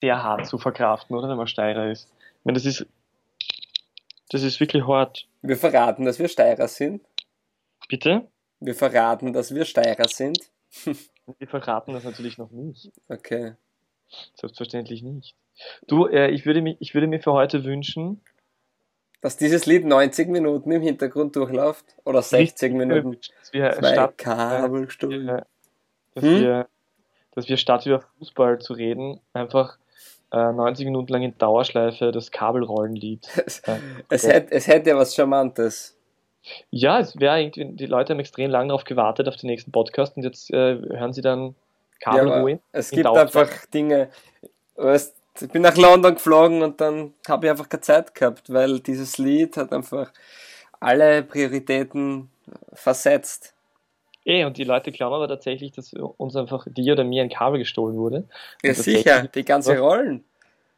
sehr hart zu verkraften, oder? Wenn man Steirer ist. Ich meine, das ist, das ist wirklich hart. Wir verraten, dass wir Steirer sind. Bitte? Wir verraten, dass wir Steirer sind. Wir verraten das natürlich noch nicht. Okay. Selbstverständlich nicht. Du, äh, ich, würde mich, ich würde mir für heute wünschen, Dass dieses Lied 90 Minuten im Hintergrund durchläuft. Oder 60 Minuten. dass wir, Zwei statt, Kabelstunden. dass, Hm? wir, dass wir statt über Fußball zu reden, einfach äh, 90 Minuten lang in Dauerschleife das Kabelrollenlied. Äh, Es, hätte, es hätte ja was Charmantes. ja, es wäre irgendwie, die Leute haben extrem lange darauf gewartet, auf den nächsten Podcast und jetzt äh, hören sie dann Ja, aber Kabelruhe. es in gibt Dauerschleife. einfach Dinge. Weißt, ich bin nach London geflogen und dann habe ich einfach keine Zeit gehabt, weil dieses Lied hat einfach alle Prioritäten versetzt. Eh, und die Leute glauben aber tatsächlich, dass uns einfach dir oder mir ein Kabel gestohlen wurde. Ja, sicher, die ganze Rollen.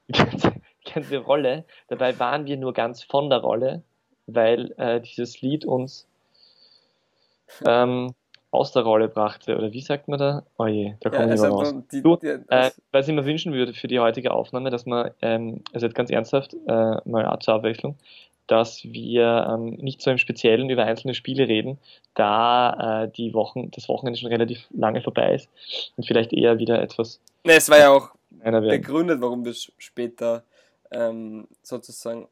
Die ganze, die ganze Rolle. Dabei waren wir nur ganz von der Rolle, weil äh, dieses Lied uns ähm, aus der Rolle brachte. Oder wie sagt man da? Oh je, da Ja, kommen wir also, nicht mehr raus. die, Du, Äh, was ich mir wünschen würde für die heutige Aufnahme, dass man, ähm, also jetzt ganz ernsthaft, äh, mal zur Abwechslung, dass wir ähm, nicht so im Speziellen über einzelne Spiele reden, da äh, die Wochen, das Wochenende schon relativ lange vorbei ist und vielleicht eher wieder etwas ne, es war ja auch einer werden. begründet, warum wir es später ähm, sozusagen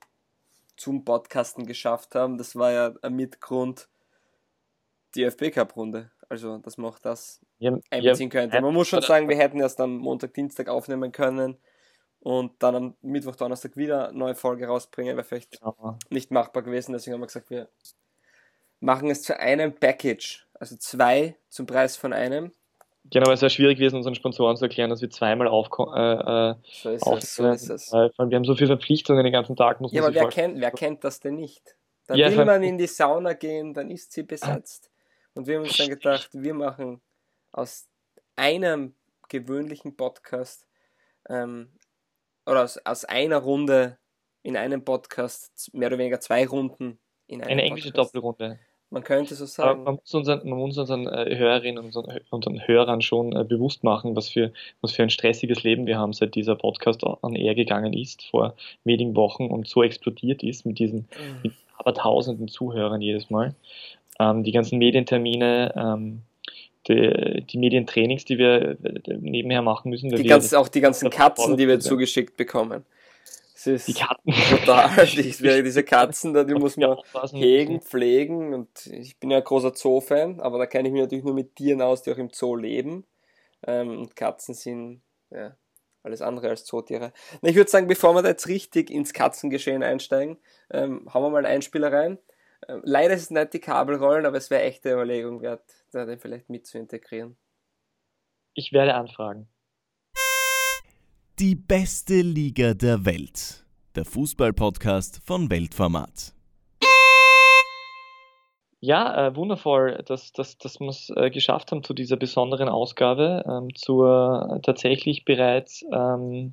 zum Podcasten geschafft haben. Das war ja ein Mitgrund die FB Cup Runde. Also, dass man auch das wir- einbeziehen könnte. Man muss schon sagen, wir hätten erst am Montag, Dienstag aufnehmen können und dann am Mittwoch, Donnerstag wieder eine neue Folge rausbringen, wäre vielleicht Genau. nicht machbar gewesen. Deswegen haben wir gesagt, wir machen es zu einem Package. Also zwei zum Preis von einem. Genau, aber es wäre schwierig gewesen, unseren Sponsoren zu erklären, dass wir zweimal aufko- äh, äh, So ist es. So ist es. Weil, wir haben so viele Verpflichtungen den ganzen Tag. Muss Ja, aber wer vorstellen. kennt, wer kennt das denn nicht? Da Ja, will man in die Sauna gehen, dann ist sie besetzt. Und wir haben uns dann gedacht, wir machen aus einem gewöhnlichen Podcast ähm, oder aus, aus einer Runde in einem Podcast mehr oder weniger zwei Runden in einem Eine englische Podcast. Doppelrunde. Man könnte so sagen. man muss unseren, man muss unseren äh, Hörerinnen und unseren, unseren Hörern schon äh, bewusst machen, was für, was für ein stressiges Leben wir haben, seit dieser Podcast an air gegangen ist, vor wenigen Wochen und so explodiert ist mit diesen mit aber tausenden Zuhörern jedes Mal. Ähm, die ganzen Medientermine, ähm, die, die Medientrainings, die wir äh, nebenher machen müssen. Die ganzen, auch die ganzen Katzen, die wir zugeschickt bekommen. Es ist die Karten. total, die, diese Katzen, da, die muss man hegen, pflegen und ich bin ja ein großer Zoo-Fan, aber da kenne ich mich natürlich nur mit Tieren aus, die auch im Zoo leben. Ähm, und Katzen sind ja, alles andere als Zootiere. Ich würde sagen, bevor wir da jetzt richtig ins Katzengeschehen einsteigen, ähm, haben wir mal einen Einspieler rein. Ähm, leider ist es nicht die Kabelrollen, aber es wäre echte Überlegung wert, da den vielleicht mit zu integrieren. Ich werde anfragen. Die beste Liga der Welt. Der Fußball-Podcast von Weltformat. Ja, äh, wundervoll, dass, dass, dass wir es äh, geschafft haben zu dieser besonderen Ausgabe, ähm, zur äh, tatsächlich bereits ähm,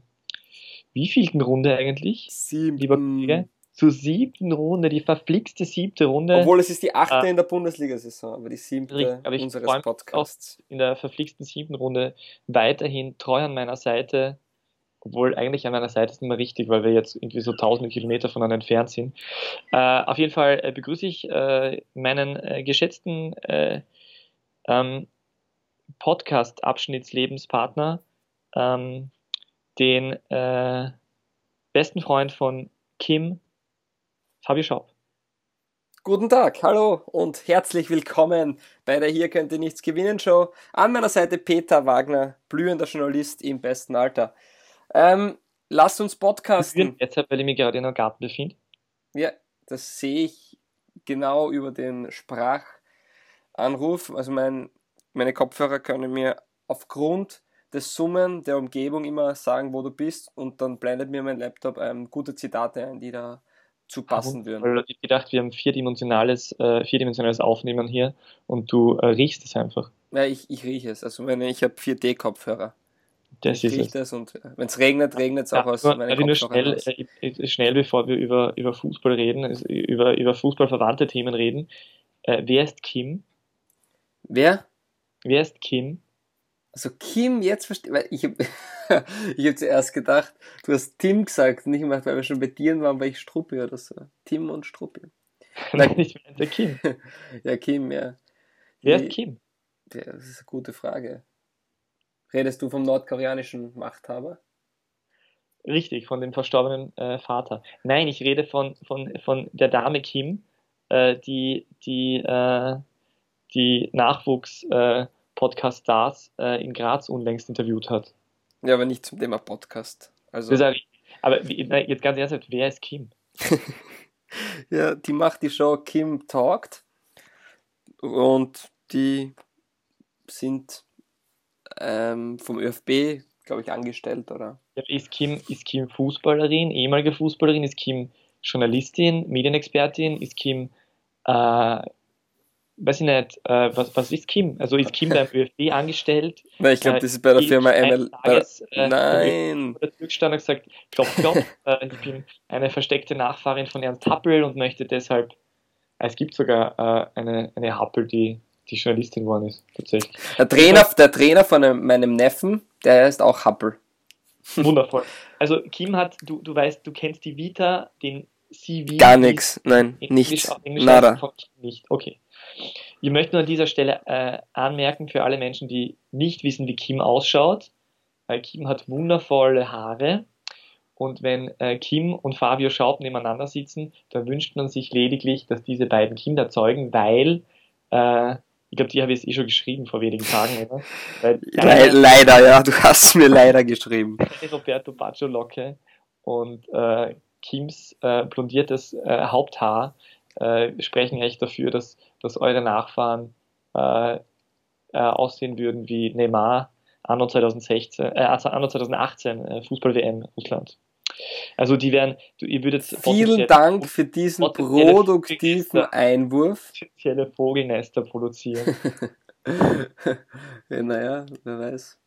wievielten Runde eigentlich, Sieben. lieber Kollege? Zur siebten Runde, die verflixte siebte Runde. Obwohl es ist die achte Ah. in der Bundesliga-Saison, aber die siebte aber ich unseres Podcasts. in der verflixten siebten Runde weiterhin treu an meiner Seite, obwohl eigentlich an meiner Seite ist nicht mehr richtig, weil wir jetzt irgendwie so tausende Kilometer voneinander entfernt sind. Äh, auf jeden Fall äh, begrüße ich äh, meinen äh, geschätzten äh, ähm, Podcast-Abschnittslebenspartner, ähm, den äh, besten Freund von Kim, Fabi Schaub. Guten Tag, hallo und herzlich willkommen bei der Hier könnt ihr nichts gewinnen Show. An meiner Seite Peter Wagner, blühender Journalist im besten Alter. Ähm, lasst uns podcasten. Jetzt, weil ich mich gerade in einem Garten befinde. Ja, das sehe ich genau über den Sprachanruf. Also mein, meine Kopfhörer können mir aufgrund des Summen der Umgebung immer sagen, wo du bist und dann blendet mir mein Laptop ähm, gute Zitate ein, die da zu passen würden. Ich gedacht, wir haben vierdimensionales, äh, vierdimensionales Aufnehmen hier und du äh, riechst es einfach. Ja, ich, ich rieche es. Also meine, ich habe 4D-Kopfhörer. Das ich ist es. das und wenn es regnet, regnet es auch aus nur, ich nur schnell, äh, äh, schnell, bevor wir über, über Fußball reden, über, über fußballverwandte Themen reden. Äh, wer ist Kim? Wer? Wer ist Kim? Also Kim, jetzt verstehe weil ich hab- ich habe zuerst gedacht, du hast Tim gesagt, nicht gemacht, weil wir schon bei Tieren waren, weil ich Struppi oder so. Tim und Struppi. Nein, ich meinte Kim. ja, Kim, ja. Wer ist Kim? Ja, das ist eine gute Frage. Redest du vom nordkoreanischen Machthaber? Richtig, von dem verstorbenen äh, Vater. Nein, ich rede von, von, von der Dame Kim, äh, die die, äh, die Nachwuchs-Podcast-Stars äh, in Graz unlängst interviewt hat. Ja, aber nicht zum Thema Podcast. Also, aber jetzt ganz ernsthaft, wer ist Kim? ja, die macht die Show Kim Talked und die sind ähm, vom ÖFB, glaube ich, angestellt, oder? Ja, Ist Kim, ist Kim Fußballerin, ehemalige Fußballerin? Ist Kim Journalistin, Medienexpertin? Ist Kim, äh, weiß ich nicht, äh, was, was ist Kim? Also ist Kim beim ÖFB angestellt? Nein, ich glaube, Äh, das ist bei der Firma ML. Tages, äh, nein, Oder zurückgestanden und gesagt, klopf, klopf, äh, ich bin eine versteckte Nachfahrin von Ernst Happel und möchte deshalb, es gibt sogar äh, eine, eine Happel, die, die Journalistin geworden ist, tatsächlich. der Trainer, der Trainer von einem, meinem Neffen, der ist auch Happel. Wundervoll. Also Kim hat, du, du weißt, du kennst die Vita, den CV. Gar nichts, nein, In nichts, nada. heißt es von Kim nicht. Okay. Wir möchten an dieser Stelle äh, anmerken für alle Menschen, die nicht wissen, wie Kim ausschaut. Äh, Kim hat wundervolle Haare. Und wenn äh, Kim und Fabio Schaub nebeneinander sitzen, dann wünscht man sich lediglich, dass diese beiden Kinder zeugen, weil, äh, ich glaube, die habe ich jetzt eh schon geschrieben vor wenigen Tagen, oder? Weil Le leider, ja, du hast mir leider geschrieben. Roberto Baggio Locke und äh, Kims äh, blondiertes äh, Haupthaar äh, sprechen echt dafür, dass, dass eure Nachfahren äh, äh, aussehen würden wie Neymar anno 2016, äh, also anno 2018 äh, Fußball-WM Russland. Also die wären, du, ihr würdet Vielen Dank für diesen produktiven Einwurf. potenzielle Vogelnester produzieren. ja, naja, wer weiß.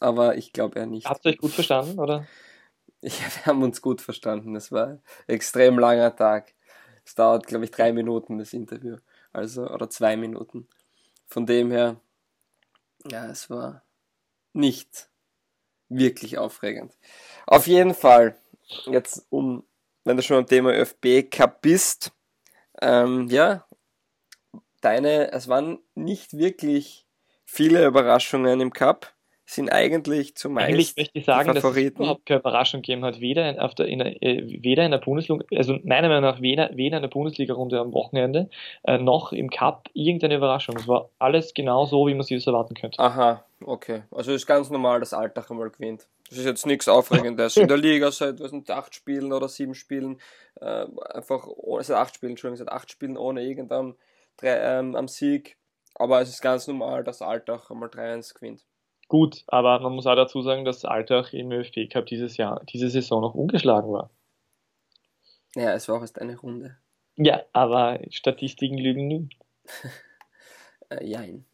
Aber ich glaube eher nicht. Habt ihr euch gut verstanden, oder? Ja, wir haben uns gut verstanden. Es war ein extrem langer Tag. Es dauert, glaube ich, drei Minuten das Interview. Also, oder zwei Minuten. Von dem her, ja, es war nicht wirklich aufregend. Auf jeden Fall, jetzt um, wenn du schon am Thema ÖFB Cup bist, ähm, ja, deine, es waren nicht wirklich viele Überraschungen im Cup, sind eigentlich zumeist Eigentlich möchte ich sagen, dass es überhaupt keine Überraschung gegeben hat, weder in, auf der, in der, äh, weder in der Bundesliga, also meiner Meinung nach weder, weder in der Bundesliga-Runde am Wochenende, äh, noch im Cup irgendeine Überraschung. Es war alles genau so, wie man sich das erwarten könnte. Aha, okay. Also ist ganz normal, dass Alltag einmal gewinnt. Das ist jetzt nichts Aufregendes. In der Liga seit was sind, acht Spielen oder sieben Spielen, äh, einfach ohne, seit acht Spielen, Entschuldigung, seit acht Spielen ohne irgendeinem drei, ähm, am Sieg. Aber es ist ganz normal, dass Alltag einmal 3-1 gewinnt. Gut, aber man muss auch dazu sagen, dass Alltag im ÖFB Cup dieses Jahr, diese Saison noch ungeschlagen war. Ja, es war auch erst eine Runde. Ja, aber Statistiken lügen nie. Äh, jein.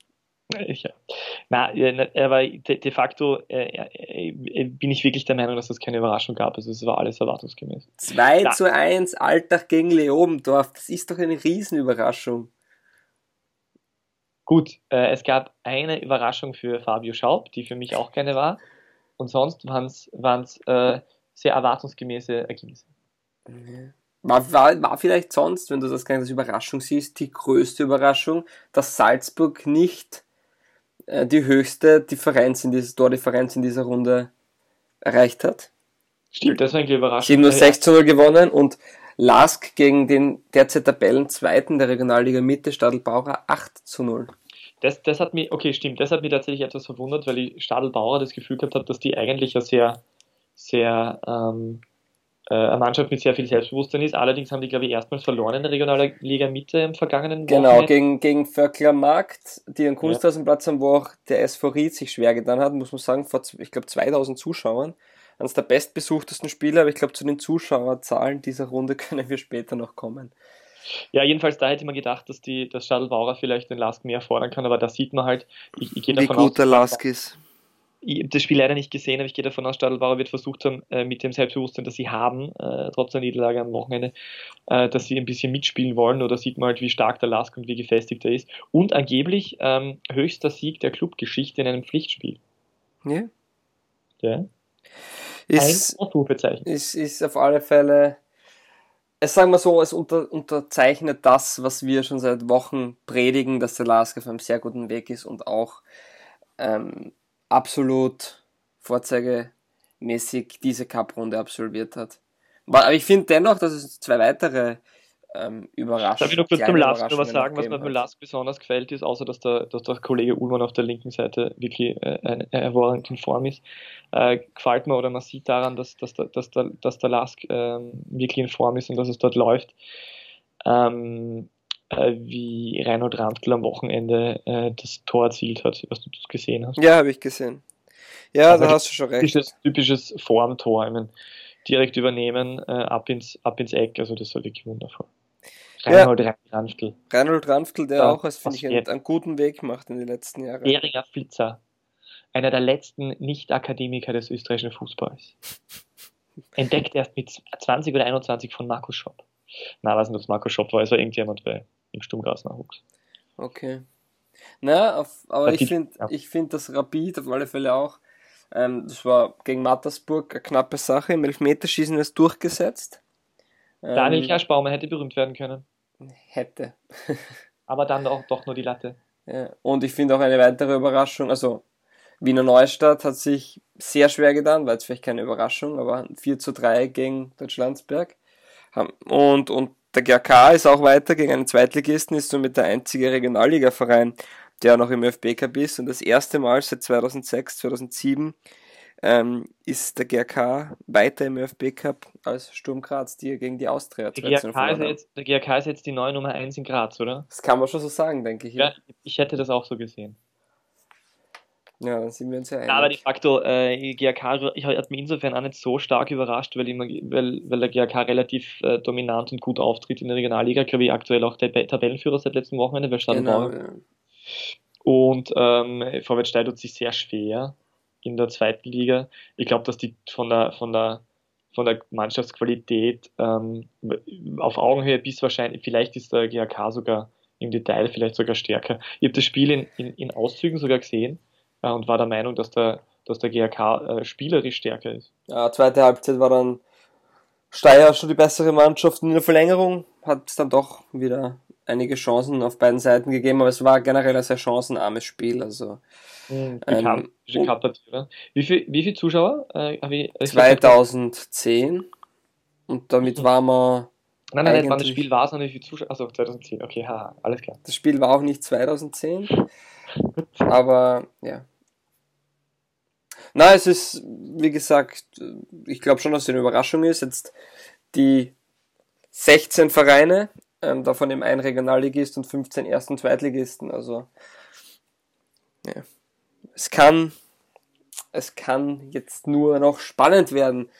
Äh, Ja. Na, äh, aber de, facto äh, äh, bin ich wirklich der Meinung, dass es keine Überraschung gab. Also es war alles erwartungsgemäß. 2 Ja. zu 1 Alltag gegen Leobendorf. Das ist doch eine Riesenüberraschung. Gut, äh, es gab eine Überraschung für Fabio Schaub, die für mich auch keine war. Und sonst waren es äh, sehr erwartungsgemäße Ergebnisse. War, war, war vielleicht sonst, wenn du das nicht als Überraschung siehst, die größte Überraschung, dass Salzburg nicht äh, die höchste Differenz in dieses Tordifferenz in dieser Runde erreicht hat. Stimmt, das war eigentlich Sie überraschend. haben nur Äh, 6 zu 0 gewonnen und Lask gegen den derzeit Tabellenzweiten der Regionalliga Mitte, Stadelbauer, 8 zu 0. Das, das hat mich, okay, stimmt, das hat mich tatsächlich etwas verwundert, weil ich Stadl Bauer das Gefühl gehabt habe, dass die eigentlich ja sehr, sehr ähm, äh, eine Mannschaft mit sehr viel Selbstbewusstsein ist. Allerdings haben die, glaube ich, erstmals verloren in der Regionalliga Mitte im vergangenen Genau, Wochenende. gegen, gegen Vöckler Markt, die einen Kunstrasenplatz haben, wo auch der SV Ried sich schwer getan hat, muss man sagen, vor, ich glaube, 2000 Zuschauern. Eines der bestbesuchtesten Spiele, aber ich glaube, zu den Zuschauerzahlen dieser Runde können wir später noch kommen. Ja, jedenfalls da hätte man gedacht, dass die, dass Stadl Bauer vielleicht den Lask mehr fordern kann, aber da sieht man halt, ich, ich gehe Wie davon gut der aus, Lask ist. Ich habe das Spiel leider nicht gesehen, aber ich gehe davon aus, Stadelbauer wird versucht haben, äh, mit dem Selbstbewusstsein, das sie haben, äh, trotz der Niederlage am Wochenende, äh, dass sie ein bisschen mitspielen wollen. Oder sieht man halt, wie stark der Lask und wie gefestigt er ist. Und angeblich ähm, höchster Sieg der Clubgeschichte in einem Pflichtspiel. Ja? Ja. Ist, Ein ist, ist auf alle Fälle, es sagen wir so, es unter, unterzeichnet das, was wir schon seit Wochen predigen, dass der Lask auf einem sehr guten Weg ist und auch ähm, absolut vorzeigemäßig diese Cup-Runde absolviert hat. Aber ich finde dennoch, dass es zwei weitere ähm, Überraschungen Darf ich noch kurz zum Lask noch was sagen, was mir beim. Lask besonders gefällt, ist, außer dass der, dass der Kollege Ullmann auf der linken Seite wirklich äh, ein- äh, hervorragend in Form ist, äh, gefällt mir oder man sieht daran, dass, dass, der, dass, der, dass der Lask ähm, wirklich in Form ist und dass es dort läuft. Ähm, äh, wie Reinhold Randl am Wochenende äh, das Tor erzielt hat, was du das gesehen hast. Ja, habe ich gesehen. Ja, Also da hast du schon recht. Typisches, typisches Formtor, ich meine, direkt übernehmen, äh, ab, ins, ab ins Eck, also das war wirklich wundervoll. Ja. Reinhold Randl. Reinhold Ranftl, der Ja, auch, finde was ich, einen, einen guten Weg macht in den letzten Jahren. Beringer Flitzer, einer der letzten Nicht-Akademiker des österreichischen Fußballs. Entdeckt erst mit 20 oder 21 von Markus Schopp. Na, nicht, ob es Markus Schopp war, es war irgendjemand bei im Sturmgras nachwuchs. Okay. Na, auf, aber Der ich finde ja. ich find das Rapid auf alle Fälle auch. Ähm, das war gegen Mattersburg eine knappe Sache. Im Elfmeterschießen ist durchgesetzt. Ähm, Daniel Kerschbaumer hätte berühmt werden können, hätte. aber dann auch doch nur die Latte. Ja. Und ich finde auch eine weitere Überraschung, also Wiener Neustadt hat sich sehr schwer getan, war jetzt vielleicht keine Überraschung, aber 4 zu 3 gegen Deutschlandsberg. Und, und der GRK ist auch weiter gegen einen Zweitligisten, ist somit der einzige Regionalligaverein, der noch im ÖFB Cup ist. Und das erste Mal seit 2006, 2007 ähm, ist der GRK weiter im ÖFB Cup als Sturm Graz, die gegen die Austria Der 2 GRK, zu 0 ist jetzt, der GRK ist jetzt die neue Nummer 1 in Graz, oder? Das kann man schon so sagen, denke ich. Ja, ich hätte das auch so gesehen. Ja dann sind wir uns ja einig. Ja, aber de facto, äh, GRK ich- hat mich insofern auch nicht so stark überrascht, weil, immer, weil, weil der GRK relativ äh, dominant und gut auftritt in der Regionalliga. Glaube ich aktuell auch der Tabellenführer seit letztem Wochenende, weil Stade genau, ja. Und ähm, Vorwärts tut sich sehr schwer in der zweiten Liga. Ich glaube, dass die von der, von der, von der Mannschaftsqualität ähm, auf Augenhöhe bis wahrscheinlich, vielleicht ist der GAK sogar im Detail vielleicht sogar stärker. Ich habe das Spiel in, in, in Auszügen sogar gesehen und war der Meinung, dass der, dass der GAK äh, spielerisch stärker ist. Ja, zweite Halbzeit war dann Steyr schon die bessere Mannschaft. In der Verlängerung hat es dann doch wieder einige Chancen auf beiden Seiten gegeben, aber es war generell ein sehr chancenarmes Spiel. Also Mhm. Ähm, oder? Wie viel, wie viel Zuschauer? Äh, ich, ich 2010 und damit war man, Nein, nein, nein, wann das Spiel war, sondern wie viel Zuschauer? Achso, 2010, okay, haha, alles klar. das Spiel war auch nicht 2010, aber ja. Na, es ist, wie gesagt, ich glaube schon, dass es eine Überraschung ist. Jetzt die 16 Vereine, ähm, davon eben ein Regionalligist und 15 Erst- und Zweitligisten. Also ja. es kann, es kann jetzt nur noch spannend werden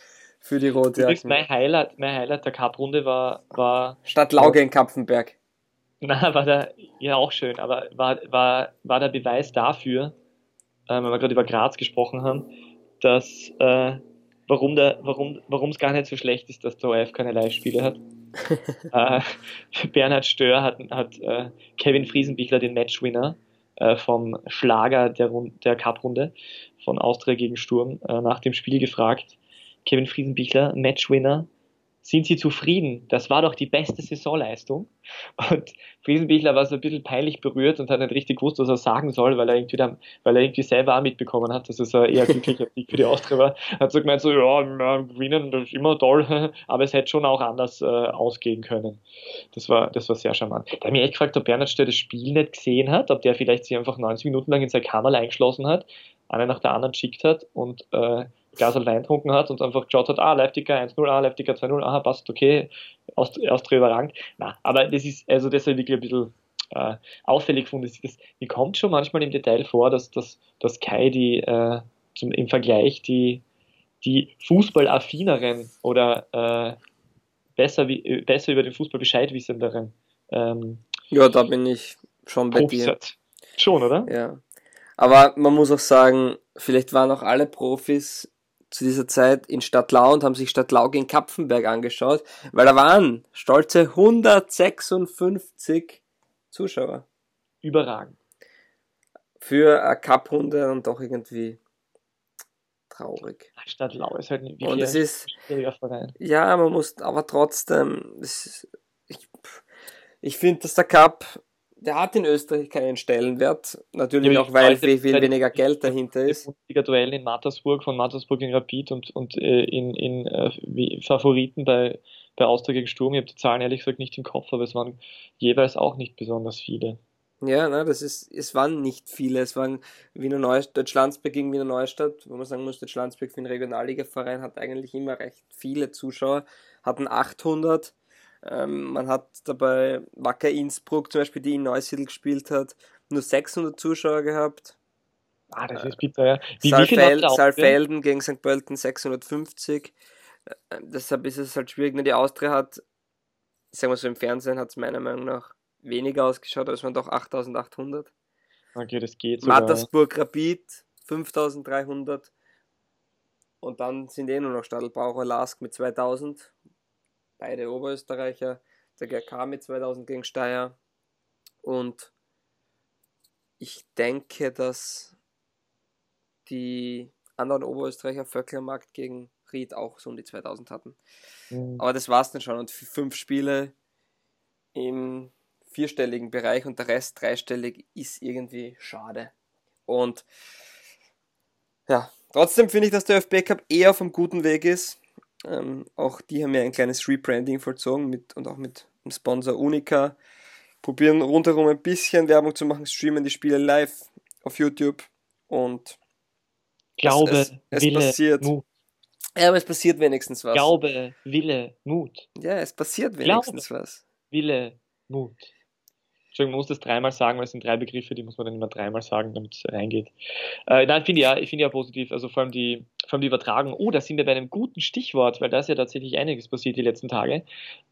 für die Rotjagden. mein Highlight, mein Highlight der Cup-Runde war, war, Stadt Lauge in Kapfenberg. na, war der, ja auch schön, aber war, war, war der Beweis dafür, ähm, weil wir gerade über Graz gesprochen haben, dass, äh, warum der, warum, warum es gar nicht so schlecht ist, dass der ORF keine Live-Spiele hat. äh, Bernhard Stör hat, hat äh, Kevin Friesenbichler, den Matchwinner äh, vom Schlager der, Rund- der Cup-Runde von Austria gegen Sturm, äh, nach dem Spiel gefragt. Kevin Friesenbichler, Matchwinner, sind Sie zufrieden? Das war doch die beste Saisonleistung. Und Friesenbichler war so ein bisschen peinlich berührt und hat nicht richtig gewusst, was er sagen soll, weil er irgendwie, dann, weil er irgendwie selber auch mitbekommen hat, dass es ein eher glücklicher Sieg für die Austria war. Hat so gemeint, so, ja, gewinnen, das ist immer toll, aber es hätte schon auch anders äh, ausgehen können. Das war, das war sehr charmant. Da habe ich echt gefragt, ob Bernhard Stör das Spiel nicht gesehen hat, ob der vielleicht sich einfach 90 Minuten lang in seine Kammer eingeschlossen hat, eine nach der anderen geschickt hat und äh, Glas Wein getrunken hat und einfach geschaut hat, ah, Live-Ticker 1-0, ah, Live-Ticker 2-0, aha, passt, okay, Aust- Austria überrangt. Na, aber das ist, also das ist wirklich ein bisschen äh, auffällig gefunden. Das, das, mir kommt schon manchmal im Detail vor, dass, dass, dass Kai die äh, zum, im Vergleich die, die Fußballaffineren oder äh, besser, wie, äh, besser über den Fußball Bescheid wissenderen ähm, Ja, da bin ich schon bei Profis dir. hat. Schon, oder? Ja. Aber man muss auch sagen, vielleicht waren auch alle Profis zu dieser Zeit in Stadtlau und haben sich Stadtlau gegen Kapfenberg angeschaut, weil da waren stolze 156 Zuschauer. Überragend. Für eine Cup-Runde und doch irgendwie traurig. Stadt Lau ist halt wirklich Und ist, Verein. ja, man muss, aber trotzdem, ist, ich, ich finde, dass der Cup, der hat in Österreich keinen Stellenwert. Natürlich auch, weil viel, viel weniger Geld dahinter ist. Bundesliga-Duell in Mattersburg, von Mattersburg in Rapid und, und äh, in, in äh, Favoriten bei, bei Austria gegen Sturm. Ich habe die Zahlen ehrlich gesagt nicht im Kopf, aber es waren jeweils auch nicht besonders viele. Ja, ne, das ist, es waren nicht viele. Es waren Wiener Neustadt, Deutschlandsberg gegen Wiener Neustadt, wo man sagen muss, Deutschlandsberg für einen Regionalligaverein hat eigentlich immer recht viele Zuschauer, hatten 800. Ähm, man hat dabei Wacker Innsbruck zum Beispiel, die in Neusiedl gespielt hat, nur 600 Zuschauer gehabt. Ah, das ist bitter, ja. Wie, wie Saalfeld, Austria? Saalfelden gegen St. Pölten 650. Äh, deshalb ist es halt schwierig. Nur die Austria hat, sagen wir so, im Fernsehen hat es meiner Meinung nach weniger ausgeschaut, als man doch 8800. Okay, das geht sogar. Mattersburg Rapid 5300. Und dann sind eh nur noch Stadelbauer Lask mit 2000. Beide Oberösterreicher. Der GRK mit 2000 gegen Steyr. Und ich denke, dass die anderen Oberösterreicher Vöcklermarkt gegen Ried auch so um die 2000 hatten. Mhm. Aber das war's dann schon. Und fünf Spiele im vierstelligen Bereich und der Rest dreistellig ist irgendwie schade. Und ja, trotzdem finde ich, dass der ÖFB Cup eher auf einem guten Weg ist. Ähm, auch die haben ja ein kleines Rebranding vollzogen mit, und auch mit dem Sponsor Unica. Probieren rundherum ein bisschen Werbung zu machen, streamen die Spiele live auf YouTube und Glaube, es- es Wille, passiert. Mut. ja, aber es passiert wenigstens was. Glaube, Wille, Mut. Ja, es passiert Glaube. wenigstens was. Wille, Mut. Entschuldigung, man muss das dreimal sagen, weil es sind drei Begriffe, die muss man dann immer dreimal sagen, damit es reingeht. Äh, nein, finde ich ja, ich finde ja positiv, also vor allem die, vor allem die Übertragung. Oh, da sind wir bei einem guten Stichwort, weil da ist ja tatsächlich einiges passiert die letzten Tage.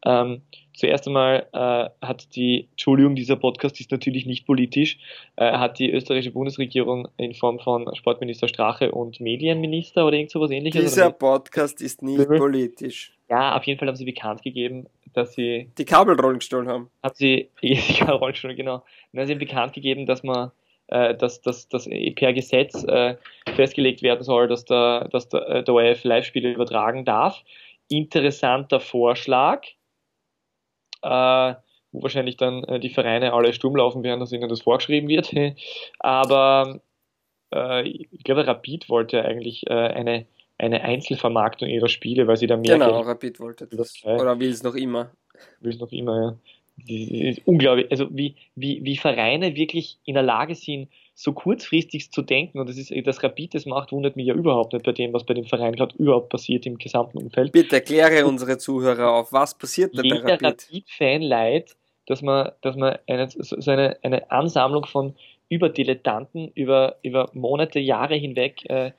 Ähm, zuerst einmal äh, hat die, Entschuldigung, dieser Podcast ist natürlich nicht politisch, äh, hat die österreichische Bundesregierung in Form von Sportminister Strache und Medienminister oder irgend sowas ähnliches. Dieser Podcast ist nicht politisch. Ja, auf jeden Fall haben sie bekannt gegeben, dass sie Die Kabelrollen gestohlen haben. hat sie, ja, Rollstuhl, genau, und hat sie bekannt gegeben, dass man, äh, dass, dass, dass per Gesetz äh, festgelegt werden soll, dass der, dass der, äh, der ORF Live-Spiele übertragen darf. Interessanter Vorschlag, äh, wo wahrscheinlich dann äh, die Vereine alle Sturm laufen werden, dass ihnen das vorgeschrieben wird. Aber ich glaube, Rapid wollte eigentlich eine, eine Einzelvermarktung ihrer Spiele, weil sie da mehr Genau, Geld Rapid wollte das. Oder will es noch immer. will es noch immer, ja. Das ist unglaublich, also wie, wie, wie Vereine wirklich in der Lage sind, so kurzfristig zu denken, und das ist, das Rapid das macht, wundert mich ja überhaupt nicht bei dem, was bei dem Verein gerade überhaupt passiert im gesamten Umfeld. Bitte erkläre unsere Zuhörer auf, was passiert denn bei Jeder Rapid? Rapid-Fan leid, dass man, dass man eine, so so eine, eine Ansammlung von Überdilettanten über, über Monate, Jahre hinweg äh,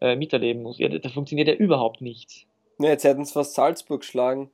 äh, miterleben muss. Ja, da funktioniert ja überhaupt nichts. Ja, jetzt hätten sie fast Salzburg geschlagen.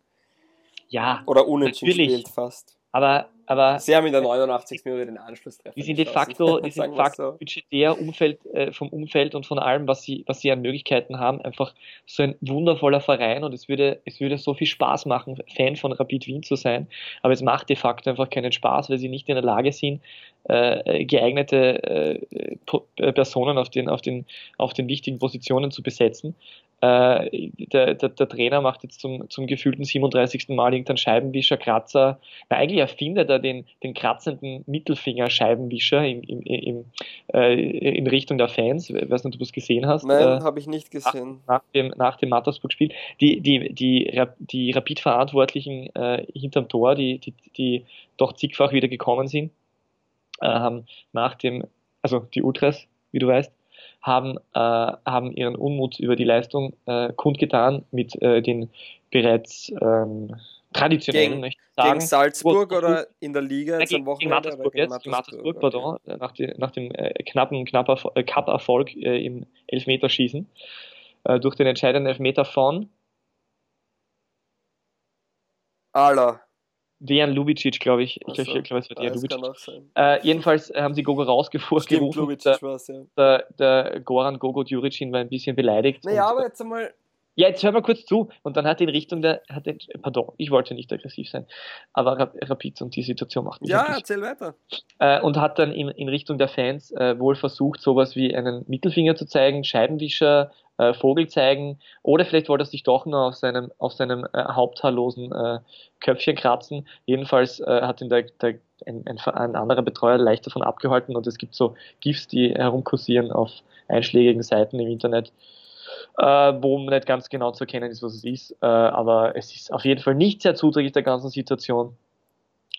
Ja, Oder unentschieden gespielt fast. aber, aber Sie haben in der 89. Minute den Anschlusstreffer. Die sind de facto, die sind de facto so. budgetär Umfeld, äh, vom Umfeld und von allem, was sie, was sie an Möglichkeiten haben, einfach so ein wundervoller Verein und es würde, es würde so viel Spaß machen, Fan von Rapid Wien zu sein, aber es macht de facto einfach keinen Spaß, weil sie nicht in der Lage sind, äh, geeignete äh, äh, Personen auf den, auf den, auf den wichtigen Positionen zu besetzen. Äh, der, der, der Trainer macht jetzt zum, zum gefühlten 37. Mal irgendeinen Scheibenwischer, Kratzer. Na, eigentlich erfindet er den, den kratzenden Mittelfinger-Scheibenwischer im, im, im, äh, in Richtung der Fans. Ich weiß nicht, ob du es gesehen hast. Nein, äh, habe ich nicht gesehen. nach dem, nach dem Mattersburg-Spiel. Die, die, die, die Rapid-Verantwortlichen äh, hinterm Tor, die, die, die doch zigfach wieder gekommen sind, äh, haben nach dem, also die Ultras, wie du weißt, haben, äh, haben ihren Unmut über die Leistung äh, kundgetan mit äh, den bereits ähm, traditionellen, Gegen- möchte ich sagen. Gegen Salzburg oder in der Liga jetzt am gegen, Wochenende? gegen Mattersburg jetzt, gegen Mattersburg, pardon, äh, nach, die, nach dem äh, knappen, knapper, äh, Cup-Erfolg äh, im Elfmeterschießen äh, durch den entscheidenden Elfmeter von Ala. Dejan Lubicic, glaube ich. Ich glaube, so. ich glaub, es war Ah, Dejan kann Lubicic. auch sein. Äh, jedenfalls haben sie Gogo rausgefuhr, Stimmt, gerufen. Lubicic Der, war's, ja. der, der Goran Gogo Djuricin war ein bisschen beleidigt. Naja, aber jetzt einmal. ja, jetzt hör mal kurz zu. Und dann hat er in Richtung der, hat er, pardon, ich wollte nicht aggressiv sein, aber Rap- Rapid und die Situation macht mich Ja, erzähl weiter. äh, und hat dann in, in Richtung der Fans äh, wohl versucht, sowas wie einen Mittelfinger zu zeigen, Scheibenwischer, äh, Vogel zeigen oder vielleicht wollte er sich doch nur auf seinem, auf seinem äh, haupthaarlosen äh, Köpfchen kratzen. Jedenfalls äh, hat ihn der, der, ein, ein, ein, anderer Betreuer leicht davon abgehalten und es gibt so GIFs, die herumkursieren auf einschlägigen Seiten im Internet, äh, wo nicht ganz genau zu erkennen ist, was es ist. Äh, aber es ist auf jeden Fall nicht sehr zuträglich der ganzen Situation.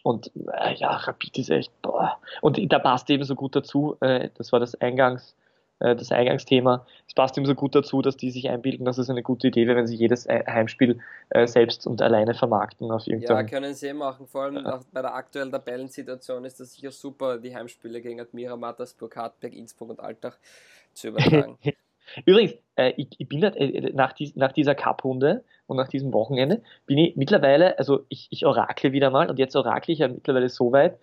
Und äh, ja, Rapid ist echt, boah. Und da passt eben so gut dazu, äh, das war das Eingangs, das Eingangsthema. Es passt ihm so gut dazu, dass die sich einbilden, dass es eine gute Idee wäre, wenn sie jedes äh, Heimspiel äh, selbst und alleine vermarkten auf irgendeinem. Ja, können sie eh machen. Vor allem ja. bei der aktuellen Tabellensituation ist das sicher super, die Heimspiele gegen Admira, Mattersburg, Hartberg, Innsbruck und Altach zu übertragen. Übrigens, äh, ich, ich, bin äh, nach, dies, nach dieser Cup-Runde und nach diesem Wochenende bin ich mittlerweile, also ich, ich orakle wieder mal und jetzt orakle ich ja mittlerweile so weit,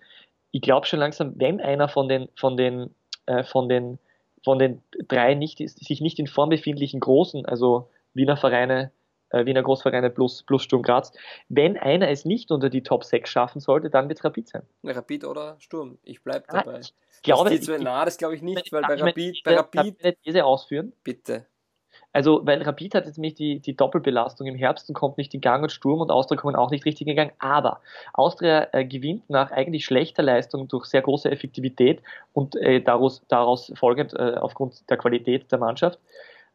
ich glaube schon langsam, wenn einer von den, von den, äh, von den, von den drei nicht, sich nicht in Form befindlichen großen, also Wiener Vereine, äh, Wiener Großvereine plus, plus Sturm Graz, wenn einer es nicht unter die Top 6 schaffen sollte, dann wird es Rapid sein. Rapid oder Sturm, ich bleibe dabei. Ah, glaube, das ich, na, das glaube ich nicht, weil bei Rapid, bei Rapid. Eine These ausführen? Bitte. Also, weil Rapid hat jetzt nämlich die, die Doppelbelastung im Herbst und kommt nicht in Gang und Sturm und Austria kommen auch nicht richtig in Gang. Aber Austria äh, gewinnt nach eigentlich schlechter Leistung durch sehr große Effektivität und äh, daraus, daraus folgend äh, aufgrund der Qualität der Mannschaft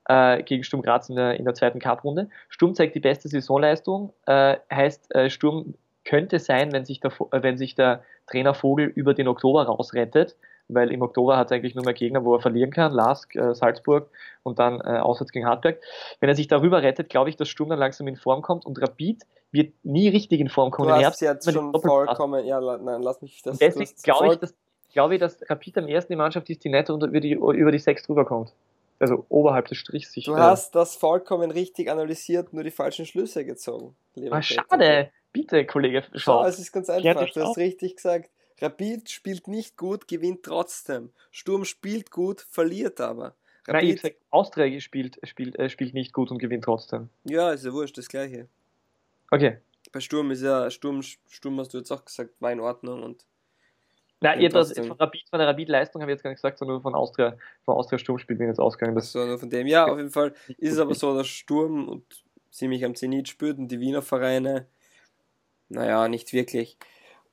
äh, gegen Sturm Graz in der, in der zweiten Cup-Runde. Sturm zeigt die beste Saisonleistung, äh, heißt äh, Sturm könnte sein, wenn sich, der, wenn sich der Trainer Vogel über den Oktober rausrettet, weil im Oktober hat er eigentlich nur mehr Gegner, wo er verlieren kann, Lask, äh, Salzburg und dann äh, auswärts gegen Hartberg. Wenn er sich darüber rettet, glaube ich, dass Sturm dann langsam in Form kommt und Rapid wird nie richtig in Form kommen. Du hast jetzt schon vollkommen, ja, nein, lass mich das. Deswegen glaube ich, dass, glaube ich, dass Rapid am ersten die Mannschaft ist, die netto über die, über die sechs drüber kommt. Also oberhalb des Strichs sich. Du äh, hast das vollkommen richtig analysiert, nur die falschen Schlüsse gezogen. Ah, schade. Bitte, Kollege, schau. schau es ist ganz einfach. Du hast richtig gesagt. Rapid spielt nicht gut, gewinnt trotzdem. Sturm spielt gut, verliert aber. Rapid, Nein, ich Austria spielt, spielt, äh, spielt nicht gut und gewinnt trotzdem. Ja, ist ja wurscht, das gleiche. Okay. Bei Sturm ist ja, Sturm, Sturm hast du jetzt auch gesagt, war in Ordnung und. Nein, ihr das von, Rapid, von der Rapid-Leistung habe ich jetzt gar nicht gesagt, sondern nur von Austria, von Austria Sturm spielt bin jetzt ausgegangen. Das so, nur von dem. Ja, auf jeden Fall ist es aber so, dass Sturm und ziemlich am Zenit spürt und die Wiener Vereine, naja, nicht wirklich.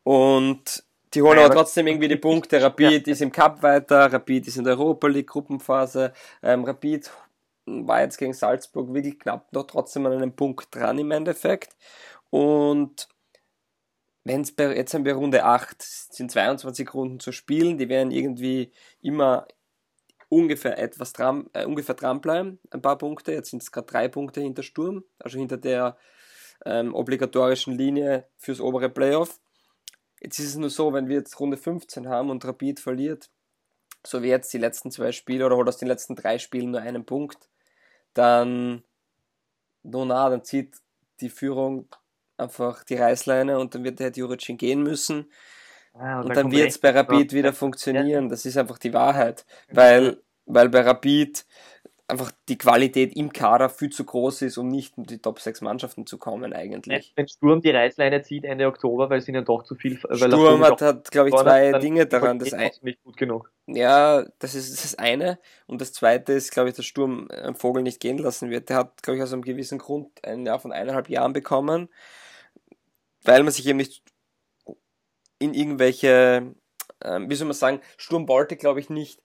Und die holen aber trotzdem irgendwie die Punkte. Rapid ist im Cup weiter, Rapid ist in der Europa League Gruppenphase. Ähm, Rapid war jetzt gegen Salzburg wirklich knapp noch trotzdem an einem Punkt dran im Endeffekt. Und wenn es jetzt haben wir Runde 8, sind 22 Runden zu spielen, die werden irgendwie immer ungefähr etwas dran, äh, ungefähr dranbleiben, ein paar Punkte. Jetzt sind es gerade drei Punkte hinter Sturm, also hinter der ähm, obligatorischen Linie fürs obere Playoff. Jetzt ist es nur so, wenn wir jetzt Runde 15 haben und Rapid verliert, so wie jetzt die letzten zwei Spiele oder holt aus den letzten drei Spielen nur einen Punkt, dann, no na, dann zieht die Führung einfach die Reißleine und dann wird der Juricin gehen müssen. Ah, und, und, dann, dann wird es bei Rapid wieder funktionieren. Das ist einfach die Wahrheit. Weil, weil bei Rapid einfach die Qualität im Kader viel zu groß ist, um nicht in die Top 6 Mannschaften zu kommen eigentlich. Wenn Sturm die Reißleine zieht Ende Oktober, weil es ihnen doch zu viel... Weil Sturm hat, hat glaube ich, zwei Dinge daran. Das ein, nicht gut genug. Ja, das ist das eine. Und das zweite ist, glaube ich, dass Sturm einen Vogel nicht gehen lassen wird. Der hat, glaube ich, aus einem gewissen Grund ein Jahr von eineinhalb Jahren bekommen, weil man sich eben nicht in irgendwelche, äh, wie soll man sagen, Sturm wollte, glaube ich, nicht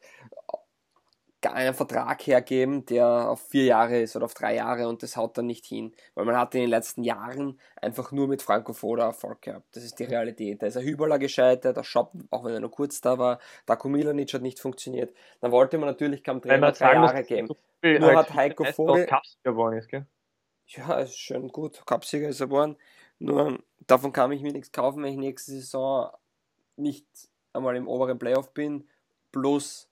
einen Vertrag hergeben, der auf vier Jahre ist oder auf drei Jahre und das haut dann nicht hin. Weil man hat in den letzten Jahren einfach nur mit Franco Foda Erfolg gehabt. Das ist die Realität. Da ist ein Hüberler gescheitert, der Shop, auch wenn er nur kurz da war, Darko Milanic hat nicht funktioniert. Dann wollte man natürlich kein Trainer drei Jahre geben. nur halt hat Heiko Vogel... geworden ist, gell? Ja, ist schon gut. Cupsieger ist er geworden. Nur davon kann ich mir nichts kaufen, wenn ich nächste Saison nicht einmal im oberen Playoff bin. Plus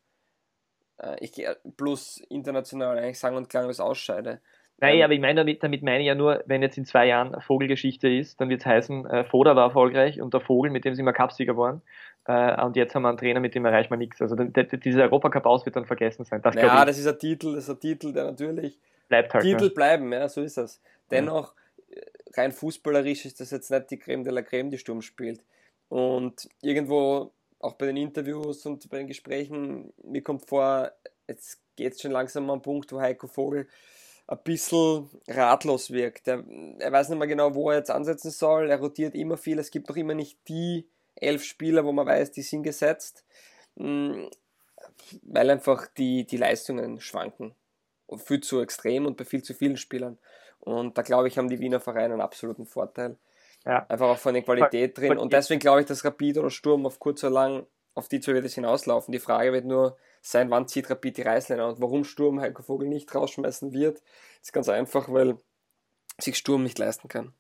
äh, ich plus international eigentlich sang- und klanglos ausscheide. Nein, ähm, aber ich meine damit, damit meine ich ja nur, wenn jetzt in zwei Jahren Vogelgeschichte ist, dann wird es heißen, äh, Foda war erfolgreich und der Vogel, mit dem sind wir Cupsieger geworden. Äh, und jetzt haben wir einen Trainer, mit dem erreicht man nichts. Also dieser Europacup aus wird dann vergessen sein. Das ja, das ist ein Titel, das ist ein Titel, der natürlich bleibt halt, Titel ja. bleiben, ja, so ist das. Dennoch, ja. rein fußballerisch ist das jetzt nicht die Creme de la Creme, die Sturm spielt. Und irgendwo auch bei den Interviews und bei den Gesprächen, mir kommt vor, jetzt geht es schon langsam an einen Punkt, wo Heiko Vogel ein bisschen ratlos wirkt. Er, er weiß nicht mehr genau, wo er jetzt ansetzen soll. Er rotiert immer viel. Es gibt noch immer nicht die elf Spieler, wo man weiß, die sind gesetzt, hm, weil einfach die, die Leistungen schwanken. Viel zu extrem und bei viel zu vielen Spielern. Und da glaube ich, haben die Wiener Vereine einen absoluten Vorteil. Ja. Einfach auch von der Qualität drin. Und deswegen glaube ich, dass Rapid oder Sturm auf kurz oder lang auf die zwei wird es hinauslaufen. Die Frage wird nur sein, wann zieht Rapid die Reißleine und warum Sturm Heiko Vogel nicht rausschmeißen wird. Ist ganz einfach, weil sich Sturm nicht leisten kann.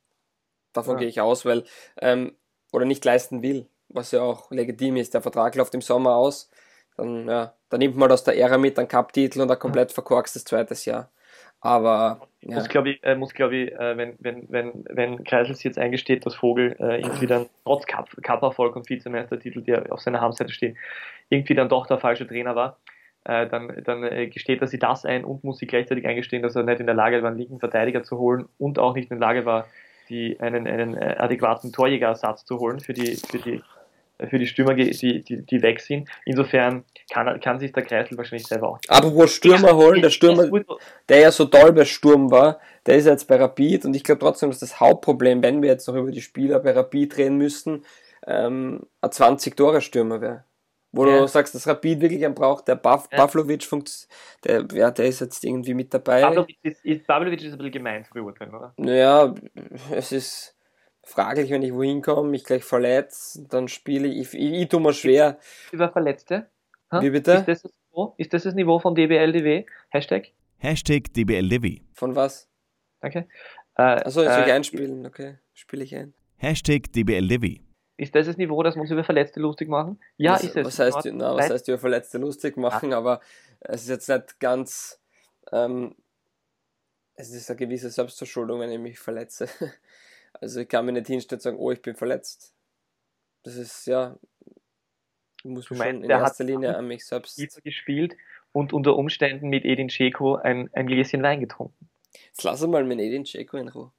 Davon ja. gehe ich aus, weil ähm, oder nicht leisten will, was ja auch legitim ist. Der Vertrag läuft im Sommer aus, dann, ja, dann nimmt man aus der Ära mit einen Cup-Titel und ein komplett verkorkstes zweites Jahr. Aber ja. muss glaube ich, äh, muss, glaub ich äh, wenn, wenn, wenn, wenn Kreisels jetzt eingesteht, dass Vogel äh, irgendwie dann trotz Cup-Erfolg und Vizemeistertitel, die auf seiner Habenseite stehen, irgendwie dann doch der falsche Trainer war, äh, dann, dann äh, gesteht er sich das ein und muss sich gleichzeitig eingestehen, dass er nicht in der Lage war, einen linken Verteidiger zu holen und auch nicht in der Lage war, die, einen, einen äh, adäquaten Torjägerersatz zu holen für die, für die, für die Stürmer, die, die, die weg sind. Insofern kann, kann sich der Kreisel wahrscheinlich selber auch. Aber wo Stürmer holen, der Stürmer, der ja so toll bei Sturm war, der ist jetzt bei Rapid und ich glaube trotzdem, dass das Hauptproblem, wenn wir jetzt noch über die Spieler bei Rapid reden müssten, ähm, ein 20-Tore-Stürmer wäre. Wo ja. du sagst, dass Rapid wirklich einen braucht, der Buff, ja. Pavlovic, der, ja, der ist jetzt irgendwie mit dabei. Pavlovic ist, ist, Pavlovic ist ein bisschen gemein beurteilen, oder? Naja, es ist fraglich, wenn ich wohin komme, mich gleich verletze, dann spiele ich, ich, ich tue mir schwer. Über Verletzte? Ha? Wie bitte? Ist das, das Niveau? ist das das Niveau von DBLDW? Hashtag? Hashtag DBLDW. Von was? Danke. Äh, Achso, jetzt äh, soll ich einspielen, okay. Spiele ich ein. Hashtag DBLDW. Ist das das Niveau, dass wir uns über Verletzte lustig machen? Ja, was, ist es. Was heißt, na, was heißt über Verletzte lustig machen, ja. aber es ist jetzt nicht ganz. Ähm, es ist eine gewisse Selbstverschuldung, wenn ich mich verletze. Also ich kann mir nicht hinstellen und sagen, oh, ich bin verletzt. Das ist ja, muss man schon in erster Linie an mich selbst. gespielt und unter Umständen mit Edin Dzeko ein, ein Gläschen Wein getrunken. Jetzt lass mal mit Edin Dzeko in Ruhe.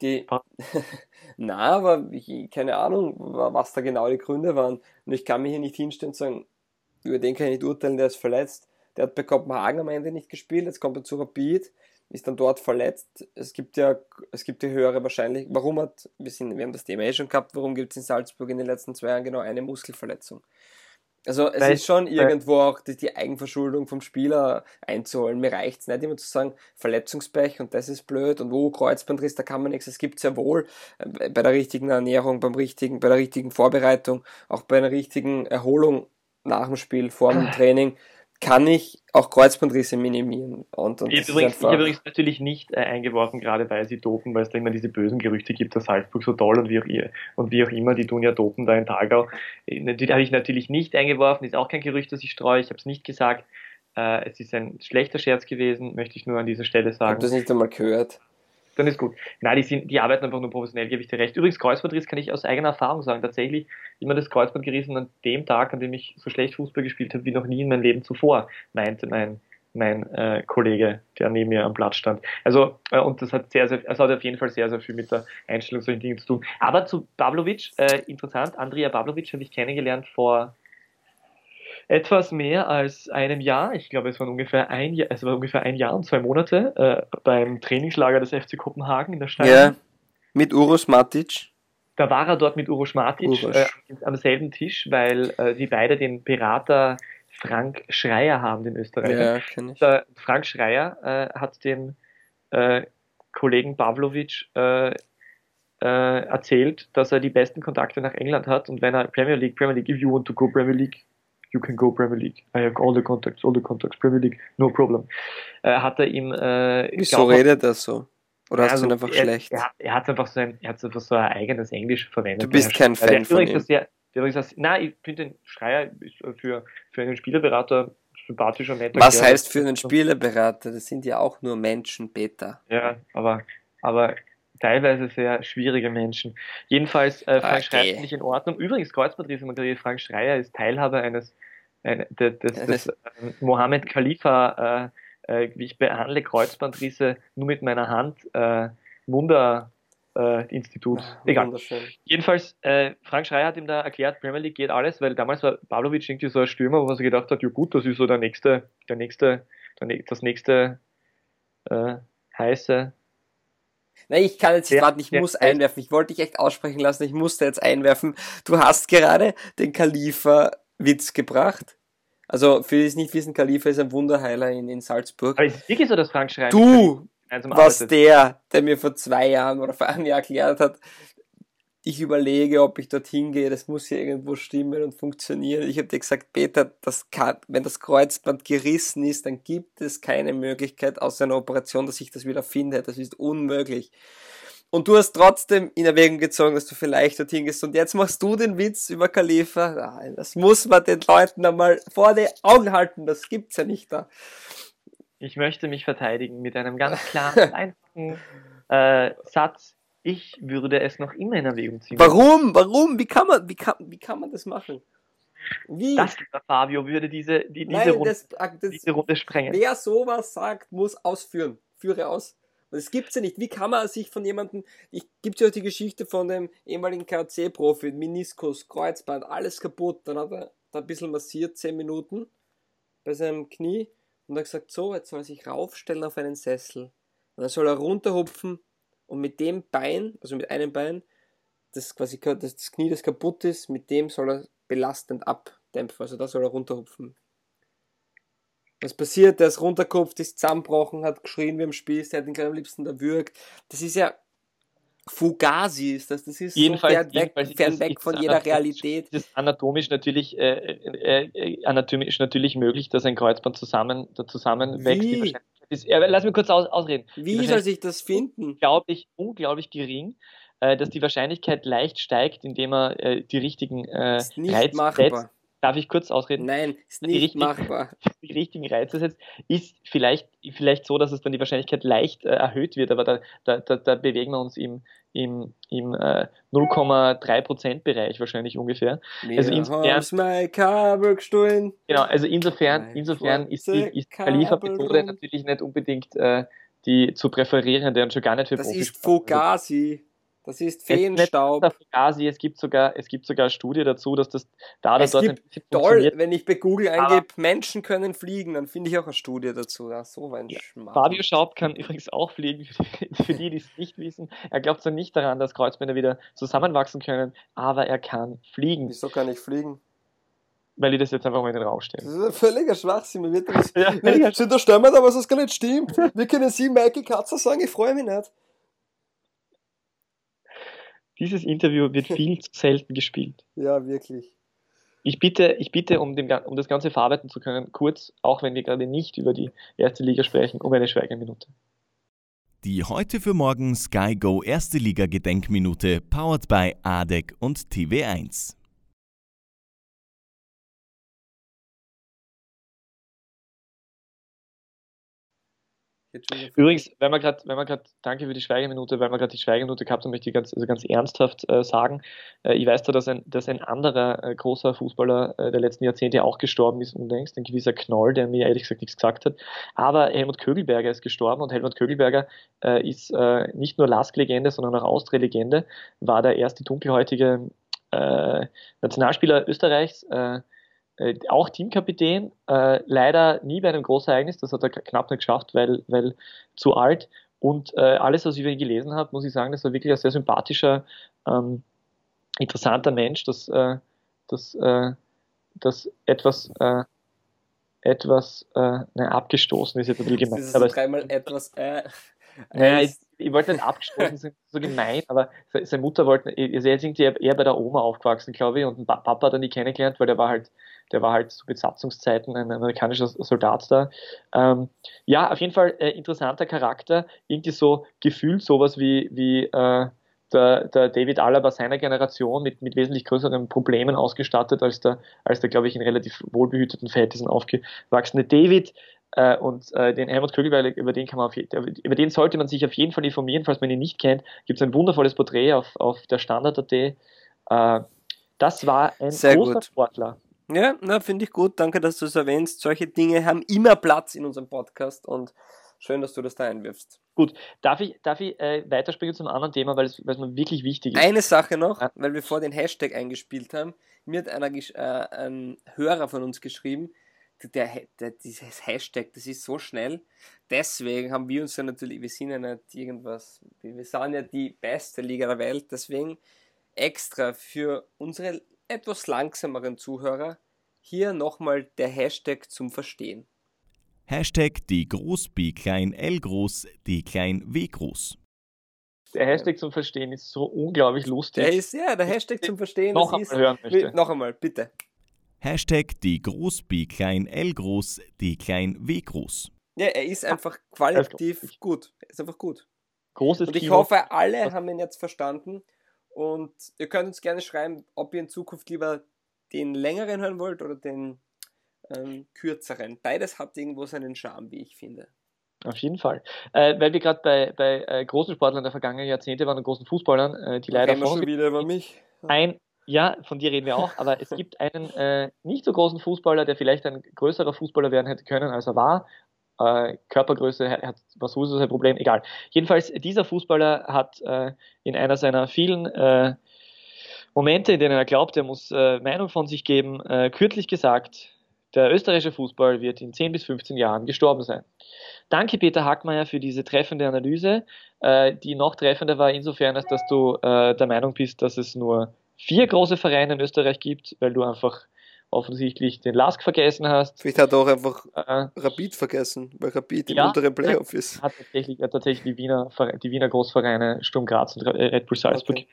Die, na, aber ich, keine Ahnung, was da genau die Gründe waren. Und ich kann mir hier nicht hinstellen und sagen, über den kann ich nicht urteilen, der ist verletzt. Der hat bei Kopenhagen am Ende nicht gespielt, jetzt kommt er zu Rapid, ist dann dort verletzt. Es gibt ja, es gibt die höhere Wahrscheinlichkeit. Warum hat, wir, sind, wir haben das Thema eh schon gehabt, warum gibt es in Salzburg in den letzten zwei Jahren genau eine Muskelverletzung? Also es weil, ist schon irgendwo auch die, die, Eigenverschuldung vom Spieler einzuholen. Mir reicht es nicht immer zu sagen, Verletzungspech und das ist blöd und wo oh, Kreuzbandriss, da kann man nichts. Es gibt sehr wohl äh, bei der richtigen Ernährung, beim richtigen, bei der richtigen Vorbereitung, auch bei einer richtigen Erholung nach dem Spiel, vor dem Training, kann ich auch Kreuzbandrisse minimieren. Und, und ich, übrigens, ich habe übrigens natürlich nicht äh, eingeworfen, gerade weil sie dopen, weil es da immer diese bösen Gerüchte gibt, dass Salzburg so toll und wie auch, und wie auch immer, die tun ja dopen da in Tagau. Äh, die habe ich natürlich nicht eingeworfen, ist auch kein Gerücht, das ich streue, ich habe es nicht gesagt. Äh, es ist ein schlechter Scherz gewesen, möchte ich nur an dieser Stelle sagen. Ich habe das nicht einmal gehört dann ist gut. Nein, die, sind, die arbeiten einfach nur professionell, gebe ich dir recht. Übrigens, Kreuzbandriss kann ich aus eigener Erfahrung sagen. Tatsächlich immer das Kreuzband gerissen an dem Tag, an dem ich so schlecht Fußball gespielt habe wie noch nie in meinem Leben zuvor, meinte mein, mein äh, Kollege, der neben mir am Platz stand. Also, äh, und das hat sehr, sehr, also hat auf jeden Fall sehr, sehr viel mit der Einstellung solchen Dingen zu tun. Aber zu Pavlovic, äh, interessant, Andrea Pavlovic habe ich kennengelernt vor etwas mehr als einem Jahr, ich glaube es waren ungefähr ein Jahr, es war ungefähr ein Jahr und zwei Monate äh, beim Trainingslager des FC Kopenhagen in der Stadt. Ja, mit Uros Matic. Da war er dort mit Uros Matic. Äh, am selben Tisch, weil äh, sie beide den Berater Frank Schreier haben, den Österreicher. Ja, kenn ich. Der Frank Schreier äh, hat dem äh, Kollegen Pavlovic äh, erzählt, dass er die besten Kontakte nach England hat und wenn er Premier League, Premier League, if you want to go Premier League, you can go Premier League. I have all the contacts, all the contacts, Premier League, no problem. Äh, hat er ihm. Äh, Wieso redet er so? Oder hast also, du ihn einfach er, schlecht? Er, er hat einfach so ein, er hat einfach so ein eigenes Englisch verwendet. Du bist kein Fan also, von ihm. Sehr, übrigens, nein, ich finde den Schreier für, für einen Spielerberater sympathischer, netter. Was Kerl. heißt für einen Spielerberater? Das sind ja auch nur Menschen, Peter. Ja, aber, aber teilweise sehr schwierige Menschen. Jedenfalls, äh, Frank okay. Schreier ist nicht in Ordnung. Übrigens, Kreuzbandriss, Frank Schreier ist Teilhabe eines, ein, des, des, des äh, Mohammed Khalifa, äh, äh, wie ich behandle Kreuzbandrisse nur mit meiner Hand, äh, Wunder, äh, Institut. Ah, Egal. Jedenfalls, äh, Frank Schreier hat ihm da erklärt, Premier League geht alles, weil damals war Pavlovic irgendwie so ein Stürmer, wo er sich gedacht hat, ja gut, das ist so der nächste, der nächste, der, das nächste äh, heiße. Nein, ich kann jetzt nicht Ja, warten, ich ja, muss einwerfen. Ich wollte dich echt aussprechen lassen, ich musste jetzt einwerfen. Du hast gerade den Khalifa-Witz gebracht. Also, für die es nicht wissen, Khalifa ist ein Wunderheiler in, in Salzburg. Aber ist es wirklich so, dass Frank Schreier Du, was der, der mir vor zwei Jahren oder vor einem Jahr erklärt hat, ich überlege, ob ich dorthin gehe, das muss ja irgendwo stimmen und funktionieren. Ich habe dir gesagt, Peter, das kann, wenn das Kreuzband gerissen ist, dann gibt es keine Möglichkeit aus einer Operation, dass ich das wieder finde. Das ist unmöglich. Und du hast trotzdem in Erwägung gezogen, dass du vielleicht dorthin gehst. Und jetzt machst du den Witz über Khalifa. Nein, das muss man den Leuten einmal vor die Augen halten. Das gibt's ja nicht da. Ich möchte mich verteidigen mit einem ganz klaren, einfachen äh, Satz. Ich würde es noch immer in Erwägung ziehen. Warum? Warum? Wie kann man, wie kann, wie kann man das machen? Wie? Das, Fabio, würde diese, die, diese, Nein, Runde, das, das, diese Runde sprengen. wer sowas sagt, muss ausführen. Führe aus. Das gibt's ja nicht. Wie kann man sich von jemandem, ich gibt's ja auch die Geschichte von dem ehemaligen KC-Profi, Meniskus, Kreuzband, alles kaputt. Dann hat er da ein bisschen massiert, 10 Minuten bei seinem Knie und hat gesagt, so, jetzt soll er sich raufstellen auf einen Sessel. Und dann soll er runterhupfen und mit dem Bein, also mit einem Bein, das quasi das, das Knie, das kaputt ist, mit dem soll er belastend abdämpfen. Also da soll er runterhupfen. Was passiert? Der ist runtergekupft, ist zusammengebrochen, hat geschrien wie im Spiel, der hat ihn gleich am liebsten erwürgt. Das ist ja Fugazi ist das. Das ist Jedenfalls- so fern weg, jedenfalls ist fern weg von jeder Realität. Es ist anatomisch natürlich, äh, äh, äh, anatomisch natürlich möglich, dass ein Kreuzband zusammen, da zusammenwächst. Wie? Ist, äh, lass mich kurz aus, ausreden. Wie soll sich das finden? unglaublich, unglaublich gering, äh, dass die Wahrscheinlichkeit leicht steigt, indem er äh, die richtigen äh, Reize setzt. Darf ich kurz ausreden? Nein, ist Die nicht richtigen- machbar. die richtigen Reize setzt, ist vielleicht, vielleicht so, dass es dann die Wahrscheinlichkeit leicht äh, erhöht wird, aber da, da, da, da bewegen wir uns im, im, im äh, 0,3% Bereich wahrscheinlich ungefähr. Also Mir insofern-. Genau, also insofern, Mein insofern ist die, ist die Khalifa-Methode natürlich nicht unbedingt äh, die zu präferierende und schon gar nicht für Das Profis. ist Fugazi. Das ist Es Feenstaub. der Fugazi, es gibt sogar, es gibt sogar eine Studie dazu, dass das da Es dort gibt ein Toll, wenn ich bei Google eingebe, Menschen können fliegen, dann finde ich auch eine Studie dazu. Ja, so ein Ja. Schmarrn. Fabio Schaub kann übrigens auch fliegen, für die, die, es nicht wissen. Er glaubt zwar nicht daran, dass Kreuzbänder wieder zusammenwachsen können, aber er kann fliegen, Wieso kann ich fliegen? weil ich das jetzt einfach mal in den Raum Das stelle. ist ein völliger Schwachsinn. Mir wird das Ja, Wir sind da aber es gar nicht stimmt. Wir können Sie, Michael Katzer, sagen, ich freue mich nicht. Dieses Interview wird viel zu selten gespielt. Ja, wirklich. Ich bitte, ich bitte um, dem, um das Ganze verarbeiten zu können, kurz, auch wenn wir gerade nicht über die erste Liga sprechen, um eine Schweigeminute. Die heute für morgen Sky Go Erste Liga Gedenkminute powered by ADEC und TV1. Übrigens, wenn wir gerade, wenn wir gerade, danke für die Schweigeminute, weil wir gerade die Schweigeminute gehabt haben, möchte ich ganz, also ganz ernsthaft äh, sagen, äh, ich weiß da, dass ein, dass ein anderer äh, großer Fußballer äh, der letzten Jahrzehnte auch gestorben ist unlängst, ein gewisser Knoll, der mir ehrlich gesagt nichts gesagt hat, aber Helmut Kögelberger ist gestorben und Helmut Kögelberger äh, ist äh, nicht nur Lask-Legende, sondern auch Austria-Legende, war der erste dunkelhäutige Nationalspieler Österreichs, äh, auch Teamkapitän, äh, leider nie bei einem Großereignis, das hat er knapp nicht geschafft, weil, weil zu alt. Und äh, alles, was ich über ihn gelesen habe, muss ich sagen, das war wirklich ein sehr sympathischer, ähm, interessanter Mensch, das, äh, das, äh, das etwas, äh, etwas äh, ne, abgestoßen ist jetzt ein bisschen Das gemein. ist Aber dreimal etwas. Äh, naja, ich, ich wollte nicht abgestoßen sein, so gemein, aber se- seine Mutter wollte, er ist irgendwie eher bei der Oma aufgewachsen, glaube ich, und Papa hat er nie kennengelernt, weil der war halt, der war halt zu Besatzungszeiten ein amerikanischer Soldat da. Ähm, ja, auf jeden Fall äh, interessanter Charakter, irgendwie so gefühlt sowas wie, wie äh, der, der David Alaba seiner Generation mit, mit wesentlich größeren Problemen ausgestattet als der, als der, glaube ich, in relativ wohlbehüteten Verhältnissen aufgewachsene David. Äh, und äh, den Helmut Kögelberger, über den kann man auf, über den sollte man sich auf jeden Fall informieren, falls man ihn nicht kennt. Gibt es ein wundervolles Porträt auf, auf der Standard.at. Äh, das war ein Sehr großer gut. Sportler. Ja, na, finde ich gut. Danke, dass du es erwähnst. Solche Dinge haben immer Platz in unserem Podcast und schön, dass du das da einwirfst. Gut, darf ich, darf ich äh, weiterspringen zum anderen Thema, weil es, weil es mir wirklich wichtig ist? Eine Sache noch, Ja. weil wir vor den Hashtag eingespielt haben. Mir hat einer, äh, ein Hörer von uns geschrieben, der, der, dieses Hashtag, das ist so schnell. Deswegen haben wir uns ja natürlich, wir sind ja nicht irgendwas, wir wir sind ja die beste Liga der Welt, deswegen extra für unsere etwas langsameren Zuhörer hier nochmal der Hashtag zum Verstehen. Hashtag die Groß B klein L groß, D klein W groß. Der Hashtag zum Verstehen ist so unglaublich lustig. Der ist, ja, der Hashtag zum Verstehen, noch einmal ist, hören möchte. noch einmal, bitte. Hashtag die Groß B klein L groß, D klein W groß. Ja, er ist einfach ist qualitativ lustig. gut. Er ist einfach gut. Großes Und ich Kino. hoffe, alle haben ihn jetzt verstanden. Und ihr könnt uns gerne schreiben, ob ihr in Zukunft lieber den längeren hören wollt oder den ähm, kürzeren. Beides hat irgendwo seinen Charme, wie ich finde. Auf jeden Fall. Äh, weil wir gerade bei, bei äh, großen Sportlern der vergangenen Jahrzehnte waren und großen Fußballern, äh, die leider von schon wieder über mich. ein, ja, von dir reden wir auch, aber es gibt einen äh, nicht so großen Fußballer, der vielleicht ein größerer Fußballer werden hätte können, als er war. Äh, Körpergröße hat, war sowieso sein Problem, egal. Jedenfalls, dieser Fußballer hat äh, in einer seiner vielen äh, Momente, in denen er glaubt, er muss äh, Meinung von sich geben, äh, kürzlich gesagt, der österreichische Fußball wird in 10 bis 15 Jahren gestorben sein. Danke, Peter Hackmeier, für diese treffende Analyse. Äh, die noch treffender war insofern, als dass du der Meinung bist, dass es nur vier große Vereine in Österreich gibt, weil du einfach offensichtlich den Lask vergessen hast. Vielleicht hat er auch einfach Äh, Rapid vergessen, weil Rapid im Ja. unteren Playoff ist. hat tatsächlich, hat tatsächlich die Wiener, die Wiener Großvereine Sturm Graz und Red Bull Salzburg. Okay.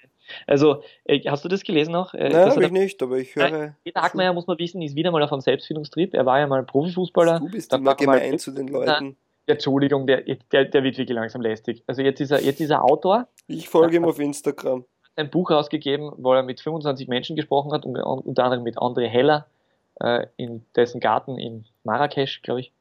Also, äh, hast du das gelesen noch? Äh, Nein, habe ich nicht, aber ich höre. Peter Hackmeier, muss man wissen, ist wieder mal auf einem Selbstfindungstrip. Er war ja mal Profifußballer. Du bist dann immer war er mal- gemein zu den Leuten. Entschuldigung, der, der, der wird wirklich langsam lästig. Also jetzt ist er, jetzt ist er Autor, Ich folge ihm auf Instagram. Ein Buch rausgegeben, wo er mit 25 Menschen gesprochen hat, unter anderem mit André Heller, äh, in dessen Garten in Marrakesch, glaube ich,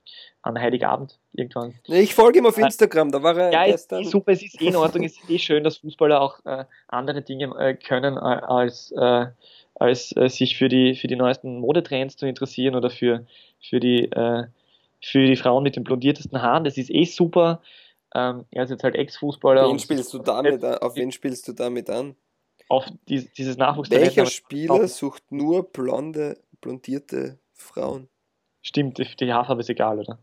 an Heiligabend irgendwann. Nee, ich folge ihm auf Instagram, da war er Ja, gestern. eh super, es ist eh in Ordnung, es ist eh schön, dass Fußballer auch äh, andere Dinge äh, können, äh, als, äh, als äh, sich für die, für die neuesten Modetrends zu interessieren oder für, für, die, äh, für die Frauen mit den blondiertesten Haaren. Das ist eh super. Ähm, er ist jetzt halt Ex-Fußballer. Wen und spielst du damit an? Auf wen spielst du damit an? Auf dies, dieses Nachwuchstalent. Welcher Spieler sucht nur blonde, blondierte Frauen? Stimmt, die, die Haarfarbe ist egal, oder?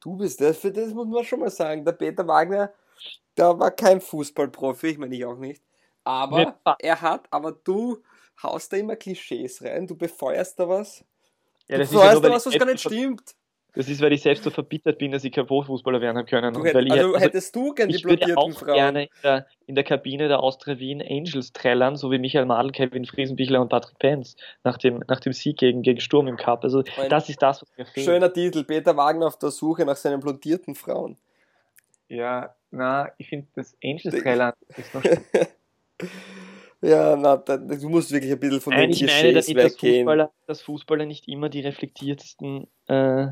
Du bist das, für das muss man schon mal sagen. Der Peter Wagner, der war kein Fußballprofi, ich meine ich auch nicht. Aber Ja. er hat, aber du haust da immer Klischees rein, du befeuerst da was. Ja, du das ist ja befeuerst weil da was, was gar nicht stimmt. Das ist, weil ich selbst so verbittert bin, dass ich kein Profifußballer werden habe können. Du hätt, also, also hättest du gern die ich würde blondierten auch Frauen. gerne in der, in der Kabine der Austria Wien Angels trällern, so wie Michael Madl, Kevin Friesenbichler und Patrick Penz nach dem, nach dem Sieg gegen, gegen Sturm im Cup. Also Ein das ist das, was mir fehlt. Schöner Titel, Peter Wagner auf der Suche nach seinen blondierten Frauen. Ja, na, ich finde das Angels trällern ist noch Ja, na, du musst wirklich ein bisschen von Nein, den ich meine dass weggehen. Fußballer, dass Fußballer nicht immer die reflektiertesten äh,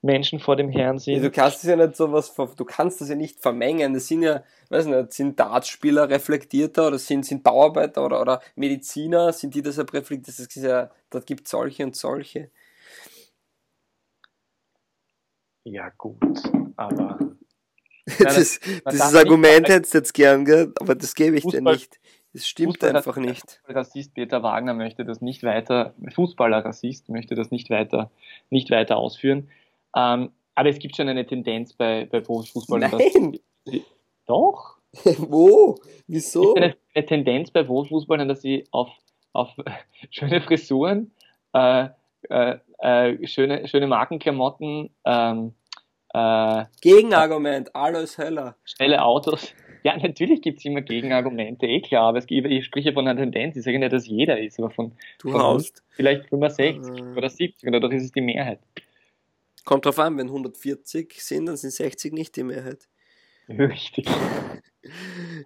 Menschen vor dem Herrn Ja, sind. du kannst es ja nicht sowas, ver- du kannst das ja nicht vermengen. Das sind ja, weiß nicht, sind Dartspieler reflektierter oder sind, sind Bauarbeiter oder, oder Mediziner, sind die deshalb reflektiert? Das ist ja, da gibt es solche und solche. Ja, gut, aber das das- das Argument hättest du jetzt gern, gell? aber das gebe ich dir Fußball- nicht. Das stimmt Fußball- einfach nicht. Rassist Peter Wagner möchte das nicht weiter, Fußballer-Rassist möchte das nicht weiter, nicht weiter ausführen. Ähm, aber es gibt schon eine Tendenz bei, bei Profifußballern. dass- Nein! Doch! Wo? Es Wieso? gibt eine, eine Tendenz bei Profifußballern, dass sie auf, auf schöne Frisuren, äh, äh, äh, schöne, schöne Markenklamotten, ähm, äh, Gegenargument, Alois Heller. schnelle Autos. Ja, natürlich gibt es immer Gegenargumente, eh klar, aber es ich spreche von einer Tendenz. Ich sage nicht, dass jeder ist, aber von Du Von haust. vielleicht 65 Äh. oder 70 oder doch ist es die Mehrheit. Kommt drauf an, wenn 140 sind, dann sind 60 nicht die Mehrheit. Richtig.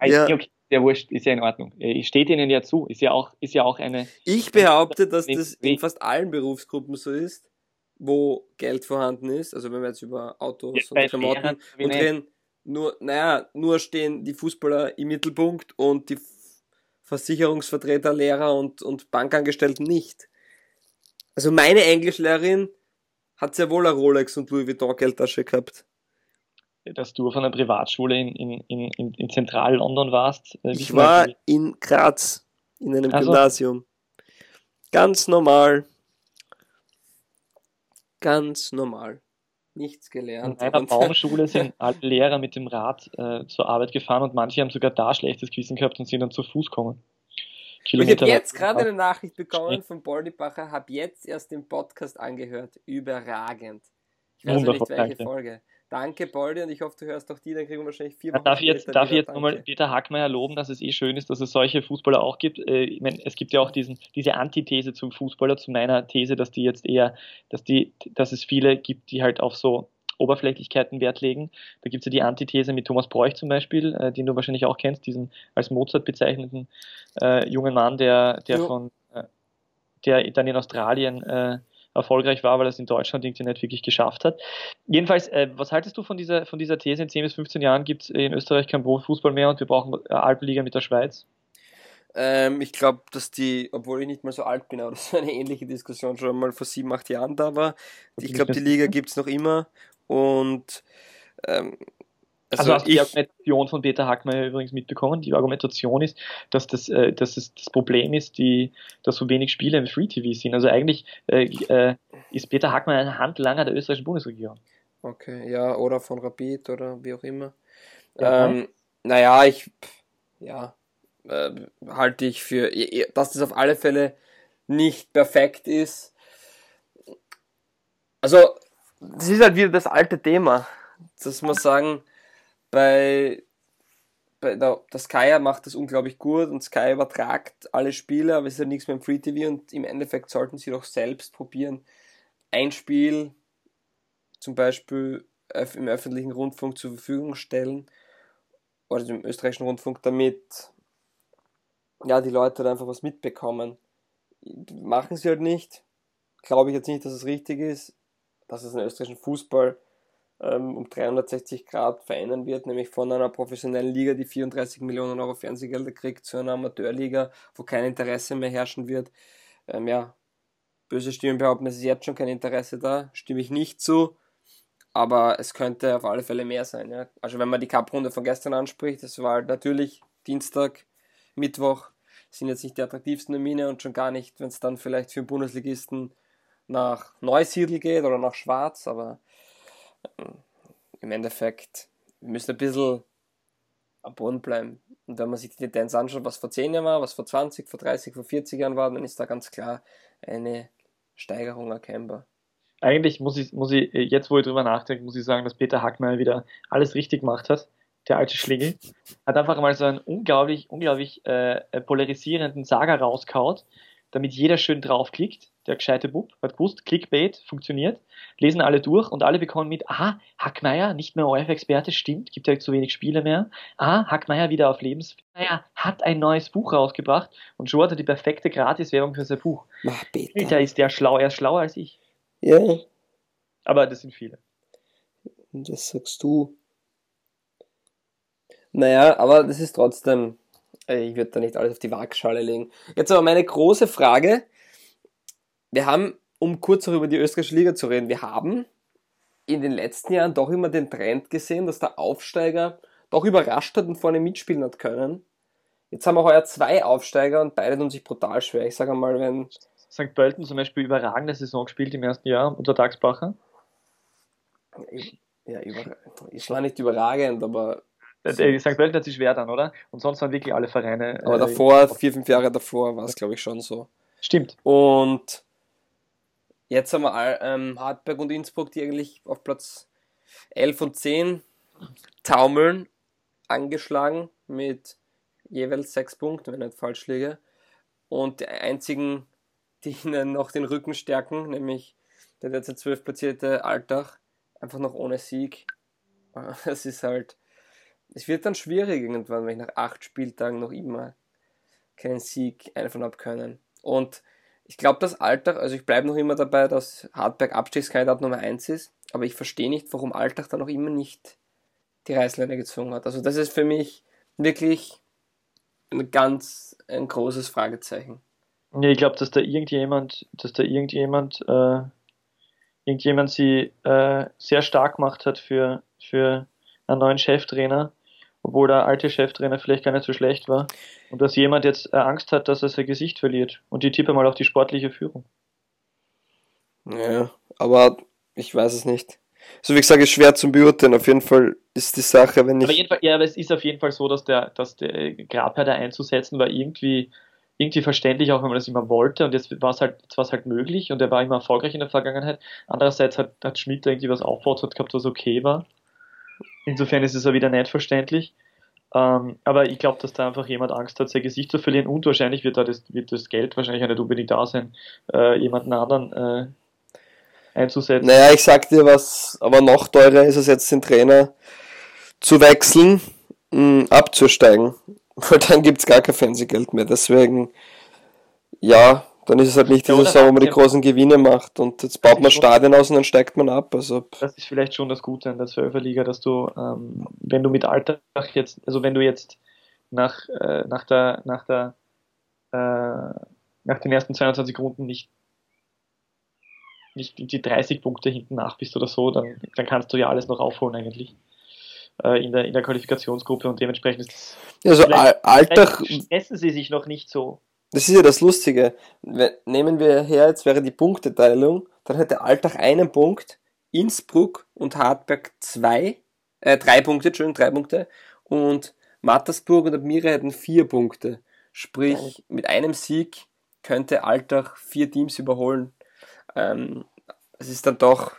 Ja. Ja. Okay, ja, wurscht, ist ja in Ordnung. Äh, Steht ihnen ja zu. Ist ja auch, ist ja auch eine. Ich behaupte, dass das in fast allen Berufsgruppen so ist, wo Geld vorhanden ist. Also wenn wir jetzt über Autos Ja, und Klamotten und reden, nur, naja, nur stehen die Fußballer im Mittelpunkt und die Versicherungsvertreter, Lehrer und, und Bankangestellten nicht. Also meine Englischlehrerin hat sehr wohl eine Rolex und Louis Vuitton Geldtasche gehabt. dass du auf einer Privatschule in, in, in, in Zentral-London warst. Äh, ich war in Graz, in einem also. Gymnasium. Ganz normal. Ganz normal. Nichts gelernt. In einer Baumschule sind alle Lehrer mit dem Rad äh, zur Arbeit gefahren und manche haben sogar da schlechtes Gewissen gehabt und sind dann zu Fuß gekommen. Kilometer ich habe jetzt gerade eine Nachricht bekommen von Boldibacher, habe jetzt erst den Podcast angehört. Überragend. Ich weiß Wundervoll, nicht, welche danke. Folge. Danke, Boldi, und ich hoffe, du hörst auch die, dann kriegen wir wahrscheinlich vier Wochen Darf ich jetzt, darf ich jetzt nochmal Peter Hackmeier loben, dass es eh schön ist, dass es solche Fußballer auch gibt? Äh, ich meine, es gibt ja auch diesen, diese Antithese zum Fußballer, zu meiner These, dass die jetzt eher, dass die, dass es viele gibt, die halt auf so Oberflächlichkeiten Wert legen. Da gibt es ja die Antithese mit Thomas Bräuch zum Beispiel, äh, den du wahrscheinlich auch kennst, diesen als Mozart bezeichneten äh, jungen Mann, der, der von äh, der dann in Australien äh, erfolgreich war, weil er es in Deutschland irgendwie nicht wirklich geschafft hat. Jedenfalls, äh, was haltest du von dieser, von dieser These? In 10 bis 15 Jahren gibt es in Österreich kein Profifußball mehr und wir brauchen äh, Alpenliga mit der Schweiz? Ähm, ich glaube, dass die, obwohl ich nicht mal so alt bin, aber das ist eine ähnliche Diskussion schon mal vor sieben, acht Jahren da war. Ich glaube, die Liga gibt es noch immer und ähm, also, also hast du die Argumentation von Peter Hackmeier übrigens mitbekommen. Die Argumentation ist, dass das, äh, dass es das Problem ist, die, dass so wenig Spiele im Free TV sind. Also eigentlich äh, äh, ist Peter Hackmeier ein Handlanger der österreichischen Bundesregierung. Okay, ja, oder von Rapid oder wie auch immer. Ja, ähm, naja, ich, ja, äh, halte ich für, dass das auf alle Fälle nicht perfekt ist. Also, das ist halt wieder das alte Thema, dass man sagen, bei, bei der, der Sky macht das unglaublich gut und Sky übertragt alle Spiele, aber es ist ja nichts mehr im Free TV und im Endeffekt sollten sie doch selbst probieren, ein Spiel zum Beispiel im öffentlichen Rundfunk zur Verfügung stellen oder im österreichischen Rundfunk, damit ja, die Leute da einfach was mitbekommen. Machen sie halt nicht. Glaube ich jetzt nicht, dass es richtig ist, dass es den österreichischen Fußball ähm, um 360 Grad verändern wird, nämlich von einer professionellen Liga, die 34 Millionen Euro Fernsehgelder kriegt, zu einer Amateurliga, wo kein Interesse mehr herrschen wird. Ähm, ja, böse Stimmen behaupten, es ist jetzt schon kein Interesse da, stimme ich nicht zu, aber es könnte auf alle Fälle mehr sein. Ja. Also wenn man die Cup-Runde von gestern anspricht, das war halt natürlich Dienstag, Mittwoch, sind jetzt nicht die attraktivsten Termine und schon gar nicht, wenn es dann vielleicht für Bundesligisten nach Neusiedl geht oder nach Schwarz, aber im Endeffekt, wir müssen ein bisschen am Boden bleiben. Und wenn man sich die Tendenz anschaut, was vor 10 Jahren war, was vor 20, vor 30, vor 40 Jahren war, dann ist da ganz klar eine Steigerung erkennbar. Eigentlich muss ich, muss ich, jetzt wo ich drüber nachdenke, muss ich sagen, dass Peter Hackmeier wieder alles richtig gemacht hat. Der alte Schlingel. Hat einfach mal so einen unglaublich, unglaublich äh, polarisierenden Saga rauskaut, damit jeder schön draufklickt der gescheite Bub, hat gewusst, Clickbait funktioniert, lesen alle durch und alle bekommen mit, aha, Hackmeier, nicht mehr ORF-Experte, stimmt, gibt ja zu wenig Spiele mehr. Aha, Hackmeier wieder auf Lebens... Naja, hat ein neues Buch rausgebracht und schon hat er die perfekte Gratiswerbung für sein Buch. Mach bitte. Alter, ist der schlau, er ist schlauer als ich. Ja. Aber das sind viele. Und das sagst du. Naja, aber das ist trotzdem, ich würde da nicht alles auf die Waagschale legen. Jetzt aber meine große Frage, wir haben, um kurz auch über die österreichische Liga zu reden, wir haben in den letzten Jahren doch immer den Trend gesehen, dass der Aufsteiger doch überrascht hat und vorne mitspielen hat können. Jetzt haben wir heuer zwei Aufsteiger und beide tun sich brutal schwer. Ich sage mal, wenn. St. Pölten zum Beispiel überragende Saison gespielt im ersten Jahr unter Tagsbacher. Ja, über, es war nicht überragend, aber. So. St. Pölten hat sich schwer dann, oder? Und sonst waren wirklich alle Vereine. Aber äh, davor, vier, fünf Jahre davor, war es, glaube ich, schon so. Stimmt. Und Jetzt haben wir ähm, Hartberg und Innsbruck, die eigentlich auf Platz 11 und 10 taumeln, angeschlagen mit jeweils 6 Punkten, wenn ich nicht falsch liege. Und die einzigen, die ihnen noch den Rücken stärken, nämlich der derzeit 12 platzierte Alltag, einfach noch ohne Sieg. Das ist halt, es wird dann schwierig irgendwann, wenn ich nach 8 Spieltagen noch immer keinen Sieg einfahren habe können. Und ich glaube, das Alltag, also ich bleibe noch immer dabei, dass Hartberg Abstiegskandidat Nummer 1 ist, aber ich verstehe nicht, warum Alltag da noch immer nicht die Reißleine gezwungen hat. Also das ist für mich wirklich ein ganz ein großes Fragezeichen. Ja, ich glaube, dass da irgendjemand, dass da irgendjemand, äh, irgendjemand sie äh, sehr stark gemacht hat für, für einen neuen Cheftrainer, obwohl der alte Cheftrainer vielleicht gar nicht so schlecht war. Und dass jemand jetzt äh, Angst hat, dass er sein Gesicht verliert. Und ich tippe mal auf die sportliche Führung. Ja, aber ich weiß es nicht. So wie gesagt, ist schwer zu beurteilen. Auf jeden Fall ist die Sache, wenn ich. Aber, Fall, ja, aber es ist auf jeden Fall so, dass der, dass der Grabherr da einzusetzen war irgendwie, irgendwie verständlich, auch wenn man das immer wollte. Und jetzt war es halt, jetzt war es halt möglich und er war immer erfolgreich in der Vergangenheit. Andererseits hat, hat Schmidt da irgendwie was aufgebaut gehabt, was okay war. Insofern ist es auch wieder nicht verständlich. Ähm, aber ich glaube, dass da einfach jemand Angst hat, sein Gesicht zu verlieren und wahrscheinlich wird da das, wird das Geld wahrscheinlich auch nicht unbedingt da sein, äh, jemanden anderen äh, einzusetzen. Naja, ich sag dir was, aber noch teurer ist es jetzt, den Trainer zu wechseln, mh, abzusteigen. Weil dann gibt es gar kein Fernsehgeld mehr. Deswegen, ja, dann ist es halt nicht ja, Saison, wo man die großen Gewinne macht. Und jetzt baut man Stadien aus und dann steigt man ab. Also, das ist vielleicht schon das Gute in der 12 Liga, dass du, ähm, wenn du mit Alltag jetzt, also wenn du jetzt nach, äh, nach der, nach der, äh, nach den ersten 22 Runden nicht nicht die 30 Punkte hinten nach bist oder so, dann, dann kannst du ja alles noch aufholen eigentlich äh, in, der, in der Qualifikationsgruppe und dementsprechend ist das. Also Alltag. Stressen sie sich noch nicht so. Das ist ja das Lustige. Nehmen wir her, jetzt wäre die Punkteteilung, dann hätte Alltag einen Punkt, Innsbruck und Hartberg zwei, äh, drei Punkte, Entschuldigung, drei Punkte und Mattersburg und Admira hätten vier Punkte. Sprich, mit einem Sieg könnte Alltag vier Teams überholen ähm, es ist dann doch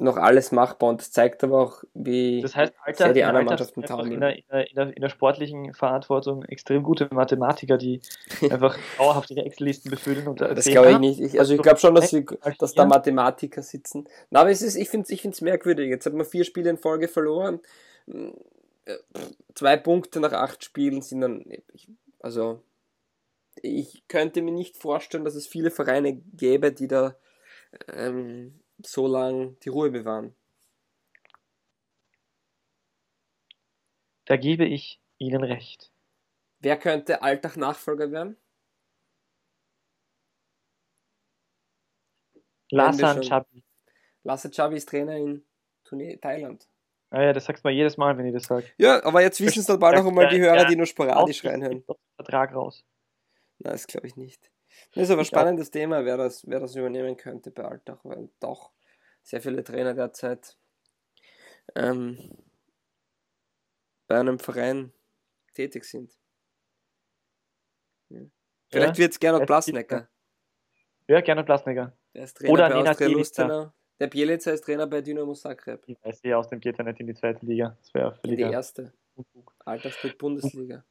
noch alles machbar und das zeigt aber auch, wie das heißt, Alter, sehr die anderen Mannschaften taugen. In, in, in, in, der sportlichen Verantwortung extrem gute Mathematiker, die einfach dauerhaft ihre Excel-Listen befüllen. Und das glaube ich nicht. Ich, also ich glaube schon, dass, sie, dass da Mathematiker sitzen. Na, aber es ist, ich finde es merkwürdig. Jetzt hat man vier Spiele in Folge verloren. Zwei Punkte nach acht Spielen sind dann, also ich könnte mir nicht vorstellen, dass es viele Vereine gäbe, die da ähm, so lange die Ruhe bewahren. Da gebe ich Ihnen recht. Wer könnte Alltag Nachfolger werden? Lasan Chabi. Lasan Chabi ist Trainer in Thailand. Ah ja, das sagst du mal jedes Mal, wenn ich das sage. Ja, aber jetzt wissen es dann bald auch einmal die Hörer, die nur sporadisch reinhören. Vertrag raus. Nein, das glaube ich nicht. Das ist aber ein spannendes Thema, wer das, wer das übernehmen könnte bei Alltag, weil doch sehr viele Trainer derzeit ähm, bei einem Verein tätig sind. Ja. Vielleicht ja, wird es Gernot Blasnecker. Ja, Gernot Blasnecker. Der ist Trainer Oder bei Nena Austria Lustenau. Der Bielica ist Trainer bei Dynamo Zagreb. Ich weiß ja, aus dem geht er nicht in die zweite Liga. Das wäre für die erste. Alltagsspiel Bundesliga.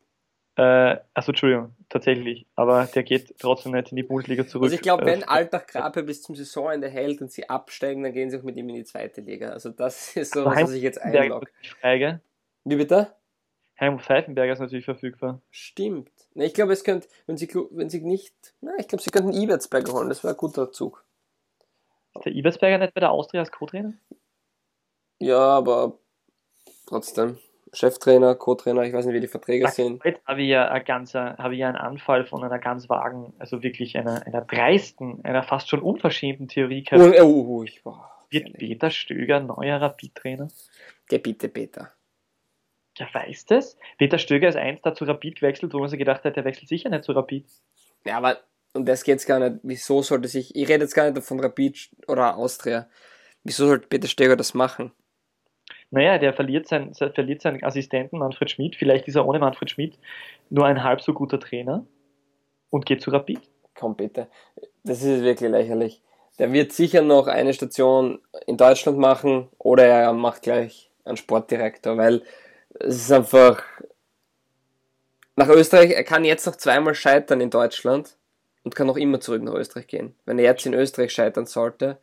Äh, also Entschuldigung, tatsächlich. Aber der geht trotzdem nicht in die Bundesliga zurück. Also ich glaube, wenn äh, Alltag Grape bis zum Saisonende hält und sie absteigen, dann gehen sie auch mit ihm in die zweite Liga. Also das ist so, was ich jetzt einlogge. Wie bitte? Heimut Pfeifenberger ist natürlich verfügbar. Stimmt. Ich glaube, es könnte, wenn sie, wenn sie nicht, na, ich glaube, sie könnten Ibertsberger holen, das wäre ein guter Zug. Ist der Ibertsberger nicht bei der Austria als Co-Trainer? Ja, aber trotzdem. Cheftrainer, Co-Trainer, ich weiß nicht, wie die Verträge Ach, sind. Heute habe ich ja, ein ganzer, habe ich ja einen Anfall von einer ganz vagen, also wirklich einer, einer dreisten, einer fast schon unverschämten Theorie gehabt. Oh, oh, oh, ich war Wird Peter Stöger neuer Rapid-Trainer? Der bitte Peter. Ja, weiß das? Peter Stöger ist eins da zu Rapid gewechselt, wo man sich gedacht hat, der wechselt sicher nicht zu Rapid. Ja, aber, und das geht's gar nicht, wieso sollte sich, ich rede jetzt gar nicht von Rapid oder Austria, wieso sollte Peter Stöger das machen? Naja, der verliert, sein, verliert seinen Assistenten Manfred Schmidt, vielleicht ist er ohne Manfred Schmidt nur ein halb so guter Trainer und geht zu Rapid. Komm bitte, das ist wirklich lächerlich. Der wird sicher noch eine Station in Deutschland machen oder er macht gleich einen Sportdirektor, weil es ist einfach nach Österreich, er kann jetzt noch zweimal scheitern in Deutschland und kann noch immer zurück nach Österreich gehen. Wenn er jetzt in Österreich scheitern sollte,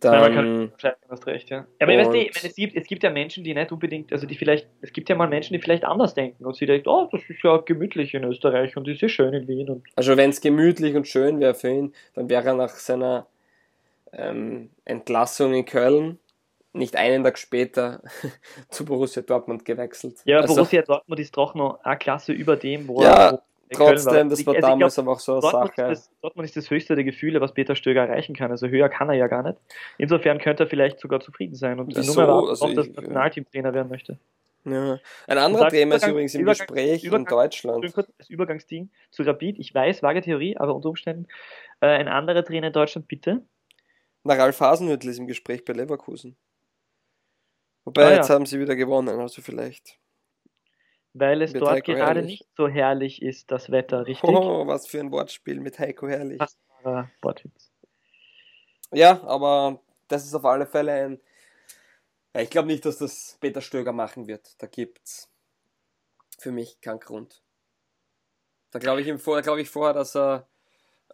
dann, kann hast recht, ja. Aber weißt du, es, gibt, es gibt ja Menschen, die nicht unbedingt, also die vielleicht, es gibt ja mal Menschen, die vielleicht anders denken und sie denken, oh, das ist ja gemütlich in Österreich und ist schön in Wien. Und also wenn es gemütlich und schön wäre für ihn, dann wäre er nach seiner ähm, Entlassung in Köln nicht einen Tag später zu Borussia Dortmund gewechselt. Ja, also, Borussia Dortmund ist doch noch eine Klasse über dem, wo ja, er Trotzdem, das war damals aber auch so eine Dortmund Sache. Ist das, Dortmund ist das höchste der Gefühle, was Peter Stöger erreichen kann. Also höher kann er ja gar nicht. Insofern könnte er vielleicht sogar zufrieden sein und Wieso? nur mehr Also auch das ich- Nationalteamtrainer werden möchte. Ja. Ein anderer Thema ist übrigens im Gespräch in Übergang- Deutschland. Kurz Das Übergangsding zu Rapid. Ich weiß, vage Theorie, aber unter Umständen äh, ein anderer Trainer in Deutschland, bitte. Na, Ralf Hasenhüttl ist im Gespräch bei Leverkusen. Wobei, Ah, ja. jetzt haben sie wieder gewonnen, also vielleicht. Weil es Mit dort Heiko gerade Herrlich. nicht so herrlich ist, das Wetter, richtig? Oh, was für ein Wortspiel mit Heiko Herrlich. Wortwitz. Ja, aber das ist auf alle Fälle ein. Ich glaube nicht, dass das Peter Stöger machen wird. Da gibt's für mich keinen Grund. Da glaube ich ihm vor, glaube ich vorher, dass er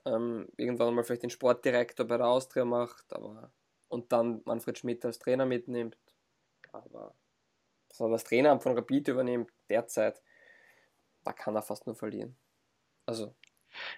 ähm, irgendwann mal vielleicht den Sportdirektor bei der Austria macht, aber und dann Manfred Schmidt als Trainer mitnimmt. Aber dass er das Traineramt von Rapid übernimmt, derzeit, da kann er fast nur verlieren. Also,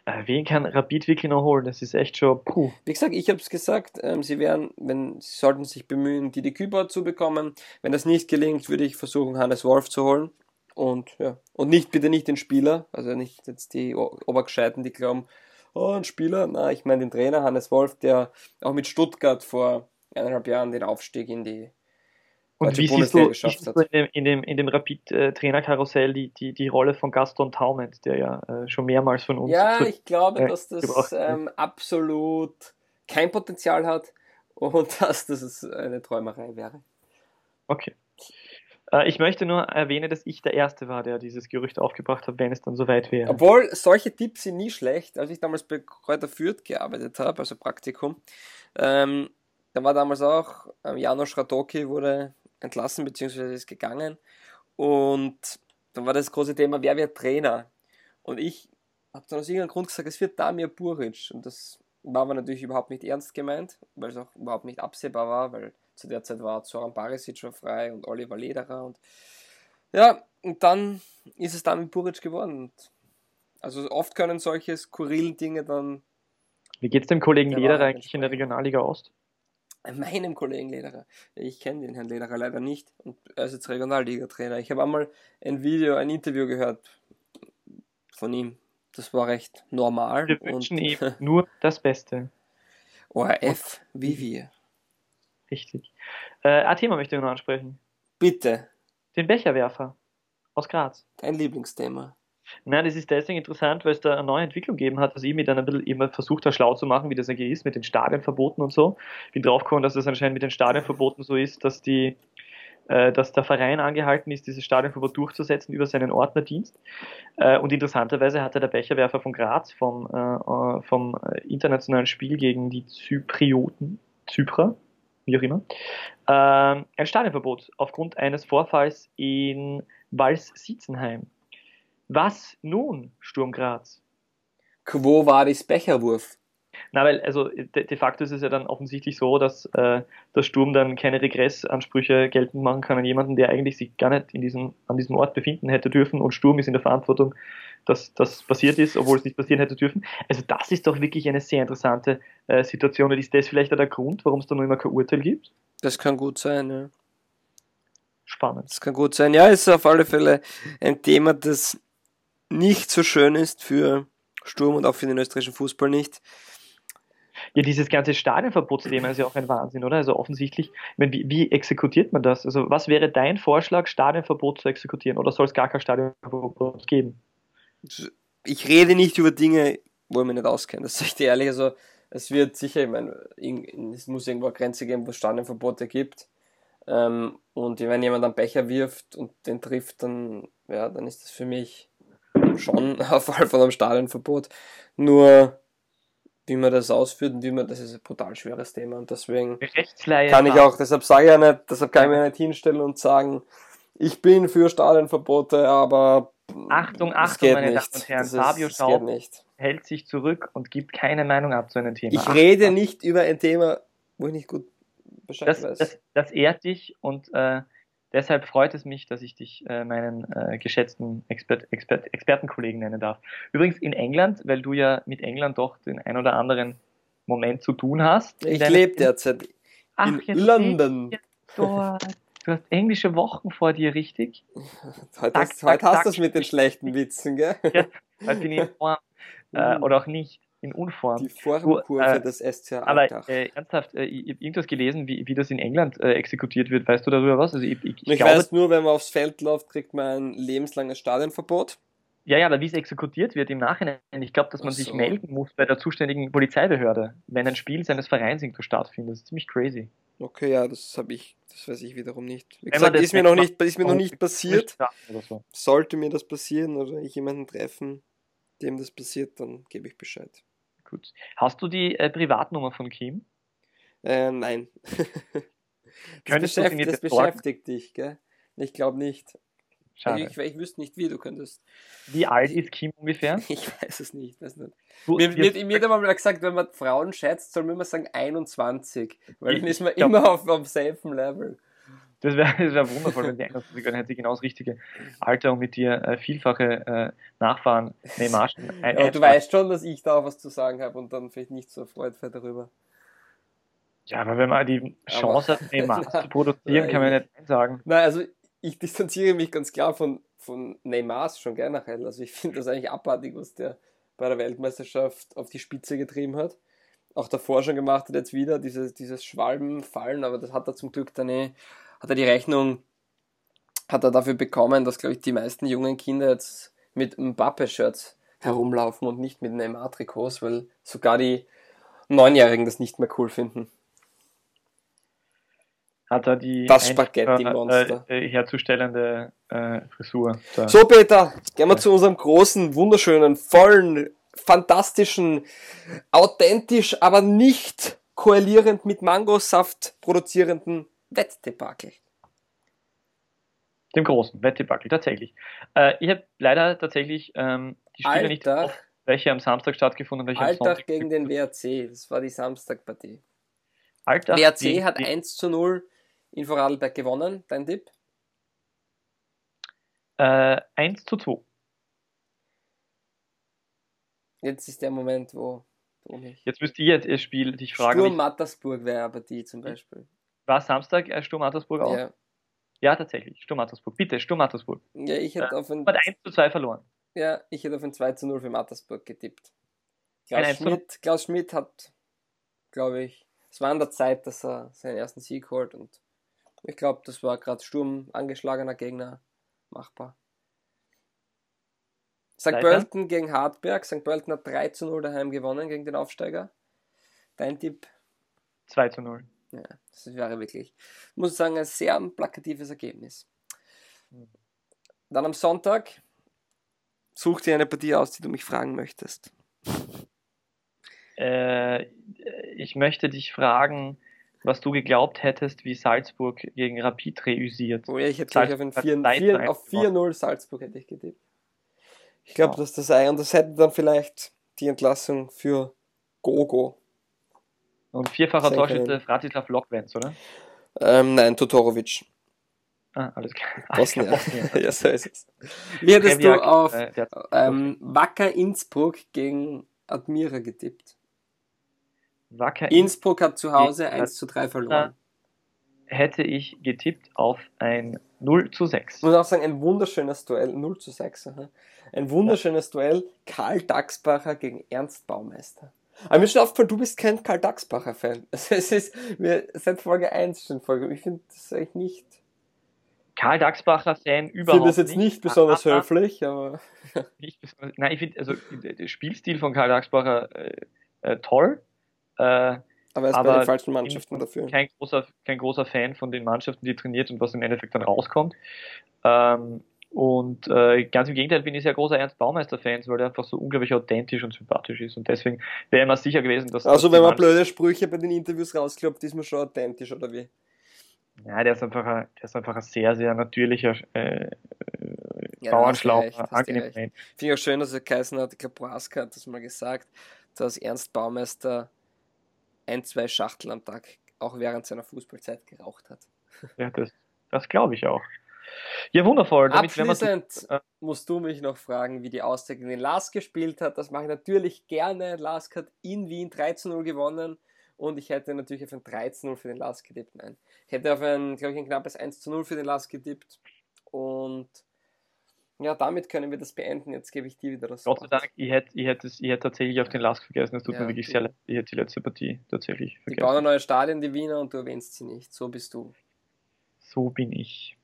Äh, wen kann Rapid wirklich noch holen? Das ist echt schon, puh. Wie gesagt, ich habe es gesagt, ähm, sie werden, wenn sie sollten sich bemühen, Didi Küber zu bekommen. Wenn das nicht gelingt, würde ich versuchen, Hannes Wolf zu holen. Und ja, und nicht bitte nicht den Spieler, also nicht jetzt die Obergescheiten, die glauben, oh, ein Spieler. Na, ich meine den Trainer Hannes Wolf, der auch mit Stuttgart vor eineinhalb Jahren den Aufstieg in die Und wie siehst du, geschafft siehst du in dem, in dem, in dem Rapid-Trainerkarussell die, die, die Rolle von Gaston Taument, der ja äh, schon mehrmals von uns Ja, zu- ich glaube, äh, dass das ähm, absolut kein Potenzial hat und dass das eine Träumerei wäre. Okay. Äh, ich möchte nur erwähnen, dass ich der Erste war, der dieses Gerücht aufgebracht hat, wenn es dann soweit wäre. Obwohl, solche Tipps sind nie schlecht. Als ich damals bei Kräuter Fürth gearbeitet habe, also Praktikum, ähm, da war damals auch, ähm, Janusz Radoki wurde entlassen, beziehungsweise ist gegangen. Und dann war das große Thema, wer wird Trainer? Und ich habe dann aus irgendeinem Grund gesagt, es wird Damir Buric. Und das war aber natürlich überhaupt nicht ernst gemeint, weil es auch überhaupt nicht absehbar war, weil zu der Zeit war Zoran Barisic schon frei und Oliver Lederer und ja, und dann ist es Damir Buric geworden. Und also oft können solche skurrilen Dinge dann Wie geht's dem Kollegen Der Lederer eigentlich in der Regionalliga Ost? Meinem Kollegen Lederer. Ich kenne den Herrn Lederer leider nicht und er ist jetzt Regionalliga-Trainer. Ich habe einmal ein Video, ein Interview gehört von ihm. Das war recht normal. Wir wünschen ihm nur das Beste. ORF, wie wir. Richtig. Äh, ein Thema möchte ich noch ansprechen. Bitte, Den Becherwerfer aus Graz. dein Lieblingsthema. Na, das ist deswegen interessant, weil es da eine neue Entwicklung gegeben hat, was ich mir dann ein bisschen immer versucht habe, schlau zu machen, wie das eigentlich ist mit den Stadionverboten und so. Bin draufgekommen, dass es anscheinend mit den Stadionverboten so ist, dass die, äh, dass der Verein angehalten ist, dieses Stadionverbot durchzusetzen über seinen Ordnerdienst. Äh, und interessanterweise hatte der Becherwerfer von Graz vom, äh, äh, vom internationalen Spiel gegen die Zyprioten, Zyprer, wie auch immer, äh, ein Stadionverbot aufgrund eines Vorfalls in Wals-Siezenheim. Was nun, Sturm Graz? Quo vadis Becherwurf? Na, weil, also de, de facto ist es ja dann offensichtlich so, dass äh, der Sturm dann keine Regressansprüche geltend machen kann an jemanden, der eigentlich sich gar nicht in diesem, an diesem Ort befinden hätte dürfen und Sturm ist in der Verantwortung, dass das passiert ist, obwohl es nicht passieren hätte dürfen. Also das ist doch wirklich eine sehr interessante äh, Situation und ist das vielleicht auch der Grund, warum es da noch immer kein Urteil gibt? Das kann gut sein, ja. Spannend. Das kann gut sein. Ja, ist auf alle Fälle ein Thema, das nicht so schön ist für Sturm und auch für den österreichischen Fußball nicht. Ja, dieses ganze Stadionverbotsthema ist ja auch ein Wahnsinn, oder? Also offensichtlich, ich meine, wie, wie exekutiert man das? Also was wäre dein Vorschlag, Stadionverbot zu exekutieren? Oder soll es gar kein Stadionverbot geben? Ich rede nicht über Dinge, wo ich mich nicht auskenne. Das sage ich dir ehrlich. Also, es wird sicher, ich meine, es muss irgendwo eine Grenze geben, wo es Stadionverbote gibt. Ähm, und wenn jemand einen Becher wirft und den trifft, dann, ja, dann ist das für mich schon ein Fall von einem Stadionverbot. Nur, wie man das ausführt und wie man, das ist ein brutal schweres Thema. Und deswegen kann ich auch, deshalb sage ich ja nicht, deshalb kann ich mir nicht hinstellen und sagen, ich bin für Stadionverbote, aber Achtung, Achtung, meine nicht. Damen und Herren, ist- Fabio Schaub hält sich zurück und gibt keine Meinung ab zu einem Thema. Ich Achtung, rede nicht über ein Thema, wo ich nicht gut Bescheid das, weiß. das, das ehrt dich und äh, deshalb freut es mich, dass ich dich äh, meinen äh, geschätzten Expert, Expert, Expertenkollegen nennen darf. Übrigens in England, weil du ja mit England doch den ein oder anderen Moment zu tun hast. ich lebe derzeit Ach, in London. Dort. Du hast englische Wochen vor dir, richtig? heute hast, hast du es mit den schlechten Witzen, gell? Ja, heute bin ich in Form. äh, oder auch nicht, in Unform. Die Formkurve äh, des SCA Aber äh, ernsthaft, äh, ich habe irgendwas gelesen, wie, wie das in England äh, exekutiert wird. Weißt du darüber was? Also ich, ich, ich, ich glaube, weiß nur, wenn man aufs Feld läuft, kriegt man ein lebenslanges Stadionverbot. Ja, ja, aber wie es exekutiert wird im Nachhinein, ich glaube, dass man so. sich melden muss bei der zuständigen Polizeibehörde, wenn ein Spiel seines Vereins irgendwo stattfindet. Das ist ziemlich crazy. Okay, ja, das habe ich, das weiß ich wiederum nicht. Wie gesagt, ist mir noch nicht, ist mir noch nicht passiert. So. Sollte mir das passieren oder ich jemanden treffen, dem das passiert, dann gebe ich Bescheid. Gut. Hast du die äh, Privatnummer von Kim? Äh, nein. das, beschäftigt, das beschäftigt dich, gell? Ich glaube nicht. Schade. Ich, ich, wüsste nicht, wie du könntest. Wie alt ist Kim ungefähr? Ich weiß es nicht. Weiß nicht. Du, mir, mir, mir hat mal gesagt, wenn man Frauen schätzt, soll man immer sagen 21, weil dann ist man glaub, immer auf dem selben Level. Das wäre wär wundervoll, wenn die 21 dann hätte sie genau das richtige Alter und mit dir äh, vielfache äh, Nachfahren Neymar. Äh, ja, du weißt schon, dass ich da auch was zu sagen habe und dann vielleicht nicht so erfreut wäre darüber. Ja, aber wenn man die Chance aber, hat, Neymar na, zu produzieren, nein, kann man nicht sagen. Nein, also ich distanziere mich ganz klar von, von Neymar schon generell. Also ich finde das eigentlich abartig, was der bei der Weltmeisterschaft auf die Spitze getrieben hat. Auch davor schon gemacht hat jetzt wieder dieses, dieses Schwalbenfallen, aber das hat er zum Glück dann eh, hat er die Rechnung, hat er dafür bekommen, dass, glaube ich, die meisten jungen Kinder jetzt mit Mbappe-Shirts herumlaufen und nicht mit Neymar-Trikots, weil sogar die Neunjährigen das nicht mehr cool finden hat er die das Spaghetti-Monster äh, herzustellende äh, Frisur. Da. So, Peter, gehen wir ja. zu unserem großen, wunderschönen, vollen, fantastischen, authentisch, aber nicht koalierend mit Mangosaft produzierenden Wettdebakel. Dem großen Wettdebakel, tatsächlich. Äh, ich habe leider tatsächlich ähm, die Spiele Alter, nicht auf, welche am Samstag stattgefunden haben. Alltag gegen den WRC, das war die Samstagpartie. Alltag WRC hat 1 zu 0 in Vorarlberg gewonnen. Dein Tipp? Äh, 1 zu 2. Jetzt ist der Moment, wo du mich. Jetzt müsst ihr jetzt ihr Spiel dich fragen. Sturm Mattersburg wäre aber die zum Beispiel. War Samstag äh, Sturm Mattersburg auch? Ja. Ja, tatsächlich. Sturm Mattersburg. Bitte, Sturm Mattersburg. Ja, ich hätte äh, auf ein. Hat 1 zu 2 verloren. Ja, ich hätte auf ein 2 zu 0 für Mattersburg getippt. Klaus Schmidt, Klaus Schmidt hat, glaube ich, es war an der Zeit, dass er seinen ersten Sieg holt und ich glaube, das war gerade Sturm angeschlagener Gegner machbar. St. Pölten gegen Hartberg. St. Pölten hat 3 zu 0 daheim gewonnen gegen den Aufsteiger. Dein Tipp? 2 zu 0. Ja, das wäre wirklich, muss ich sagen, ein sehr plakatives Ergebnis. Dann am Sonntag such dir eine Partie aus, die du mich fragen möchtest. Äh, ich möchte dich fragen, was du geglaubt hättest, wie Salzburg gegen Rapid reüsiert. Oh ja, ich hätte gleich auf 4-0 Salzburg hätte ich getippt. Ich glaube, ja. dass das sei und das hätte dann vielleicht die Entlassung für Gogo. Und vierfacher Torschütze Fratislav Lokwenz, oder? Ähm, nein, Totorovic. Ah, alles klar. Bosnien. ja, so ist es. Wie hättest du auf äh, ähm, Wacker Innsbruck gegen Admira getippt? Wacker Innsbruck hat zu Hause 1 zu 3 verloren. Hätte ich getippt auf ein 0 zu 6. Ich muss auch sagen, ein wunderschönes Duell, 0 zu 6. Aha. Ein wunderschönes ja. Duell, Karl Dachsbacher gegen Ernst Baumeister. Aber mir ist schon aufgefallen, du bist kein Karl Dachsbacher-Fan. Also es ist mir seit Folge 1 schon Folge. Ich finde das eigentlich nicht. Karl Dachsbacher-Fan überhaupt. Ich finde das jetzt nicht, nicht besonders aber, höflich, aber. Nicht besonders, nein, ich finde also der Spielstil von Karl Dachsbacher äh, äh, toll. Äh, aber er ist aber bei den falschen Mannschaften dafür. Kein großer, kein großer Fan von den Mannschaften, die trainiert und was im Endeffekt dann rauskommt. Ähm, und äh, ganz im Gegenteil bin ich sehr großer Ernst Baumeister-Fan, weil er einfach so unglaublich authentisch und sympathisch ist. Und deswegen wäre immer sicher gewesen, dass. Also, wenn man blöde Sprüche bei den Interviews rausklappt, ist man schon authentisch, oder wie? Ja, der ist einfach ein, der ist einfach ein sehr, sehr natürlicher äh, ja, Bauernschlauch. Angenehm. Finde ich auch schön, dass er geheißen hat, ich glaube, Braska hat das mal gesagt, dass Ernst Baumeister ein, zwei Schachtel am Tag auch während seiner Fußballzeit geraucht hat. Ja, das, das glaube ich auch. Ja, wundervoll. Damit, Abschließend man, äh, musst du mich noch fragen, wie die Auszeit gegen den Lask gespielt hat. Das mache ich natürlich gerne. Lask hat in Wien 13-0 gewonnen und ich hätte natürlich auf ein 13-0 für den Lask getippt. Nein. Ich hätte auf ein, glaube ich, ein knappes 1 0 für den Lask getippt. Und ja, damit können wir das beenden. Jetzt gebe ich dir wieder das Gott sei Dank, ich hätte, ich hätte, ich hätte tatsächlich auf den Lask vergessen. Es tut Ja, mir wirklich die- sehr leid. Ich hätte die letzte Partie tatsächlich Die bauen ein vergessen. neues Stadion, die Wiener, und du erwähnst sie nicht. So bist du. So bin ich.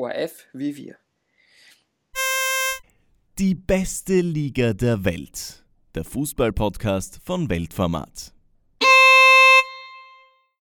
ORF wie wir. Die beste Liga der Welt. Der Fußballpodcast von Weltformat.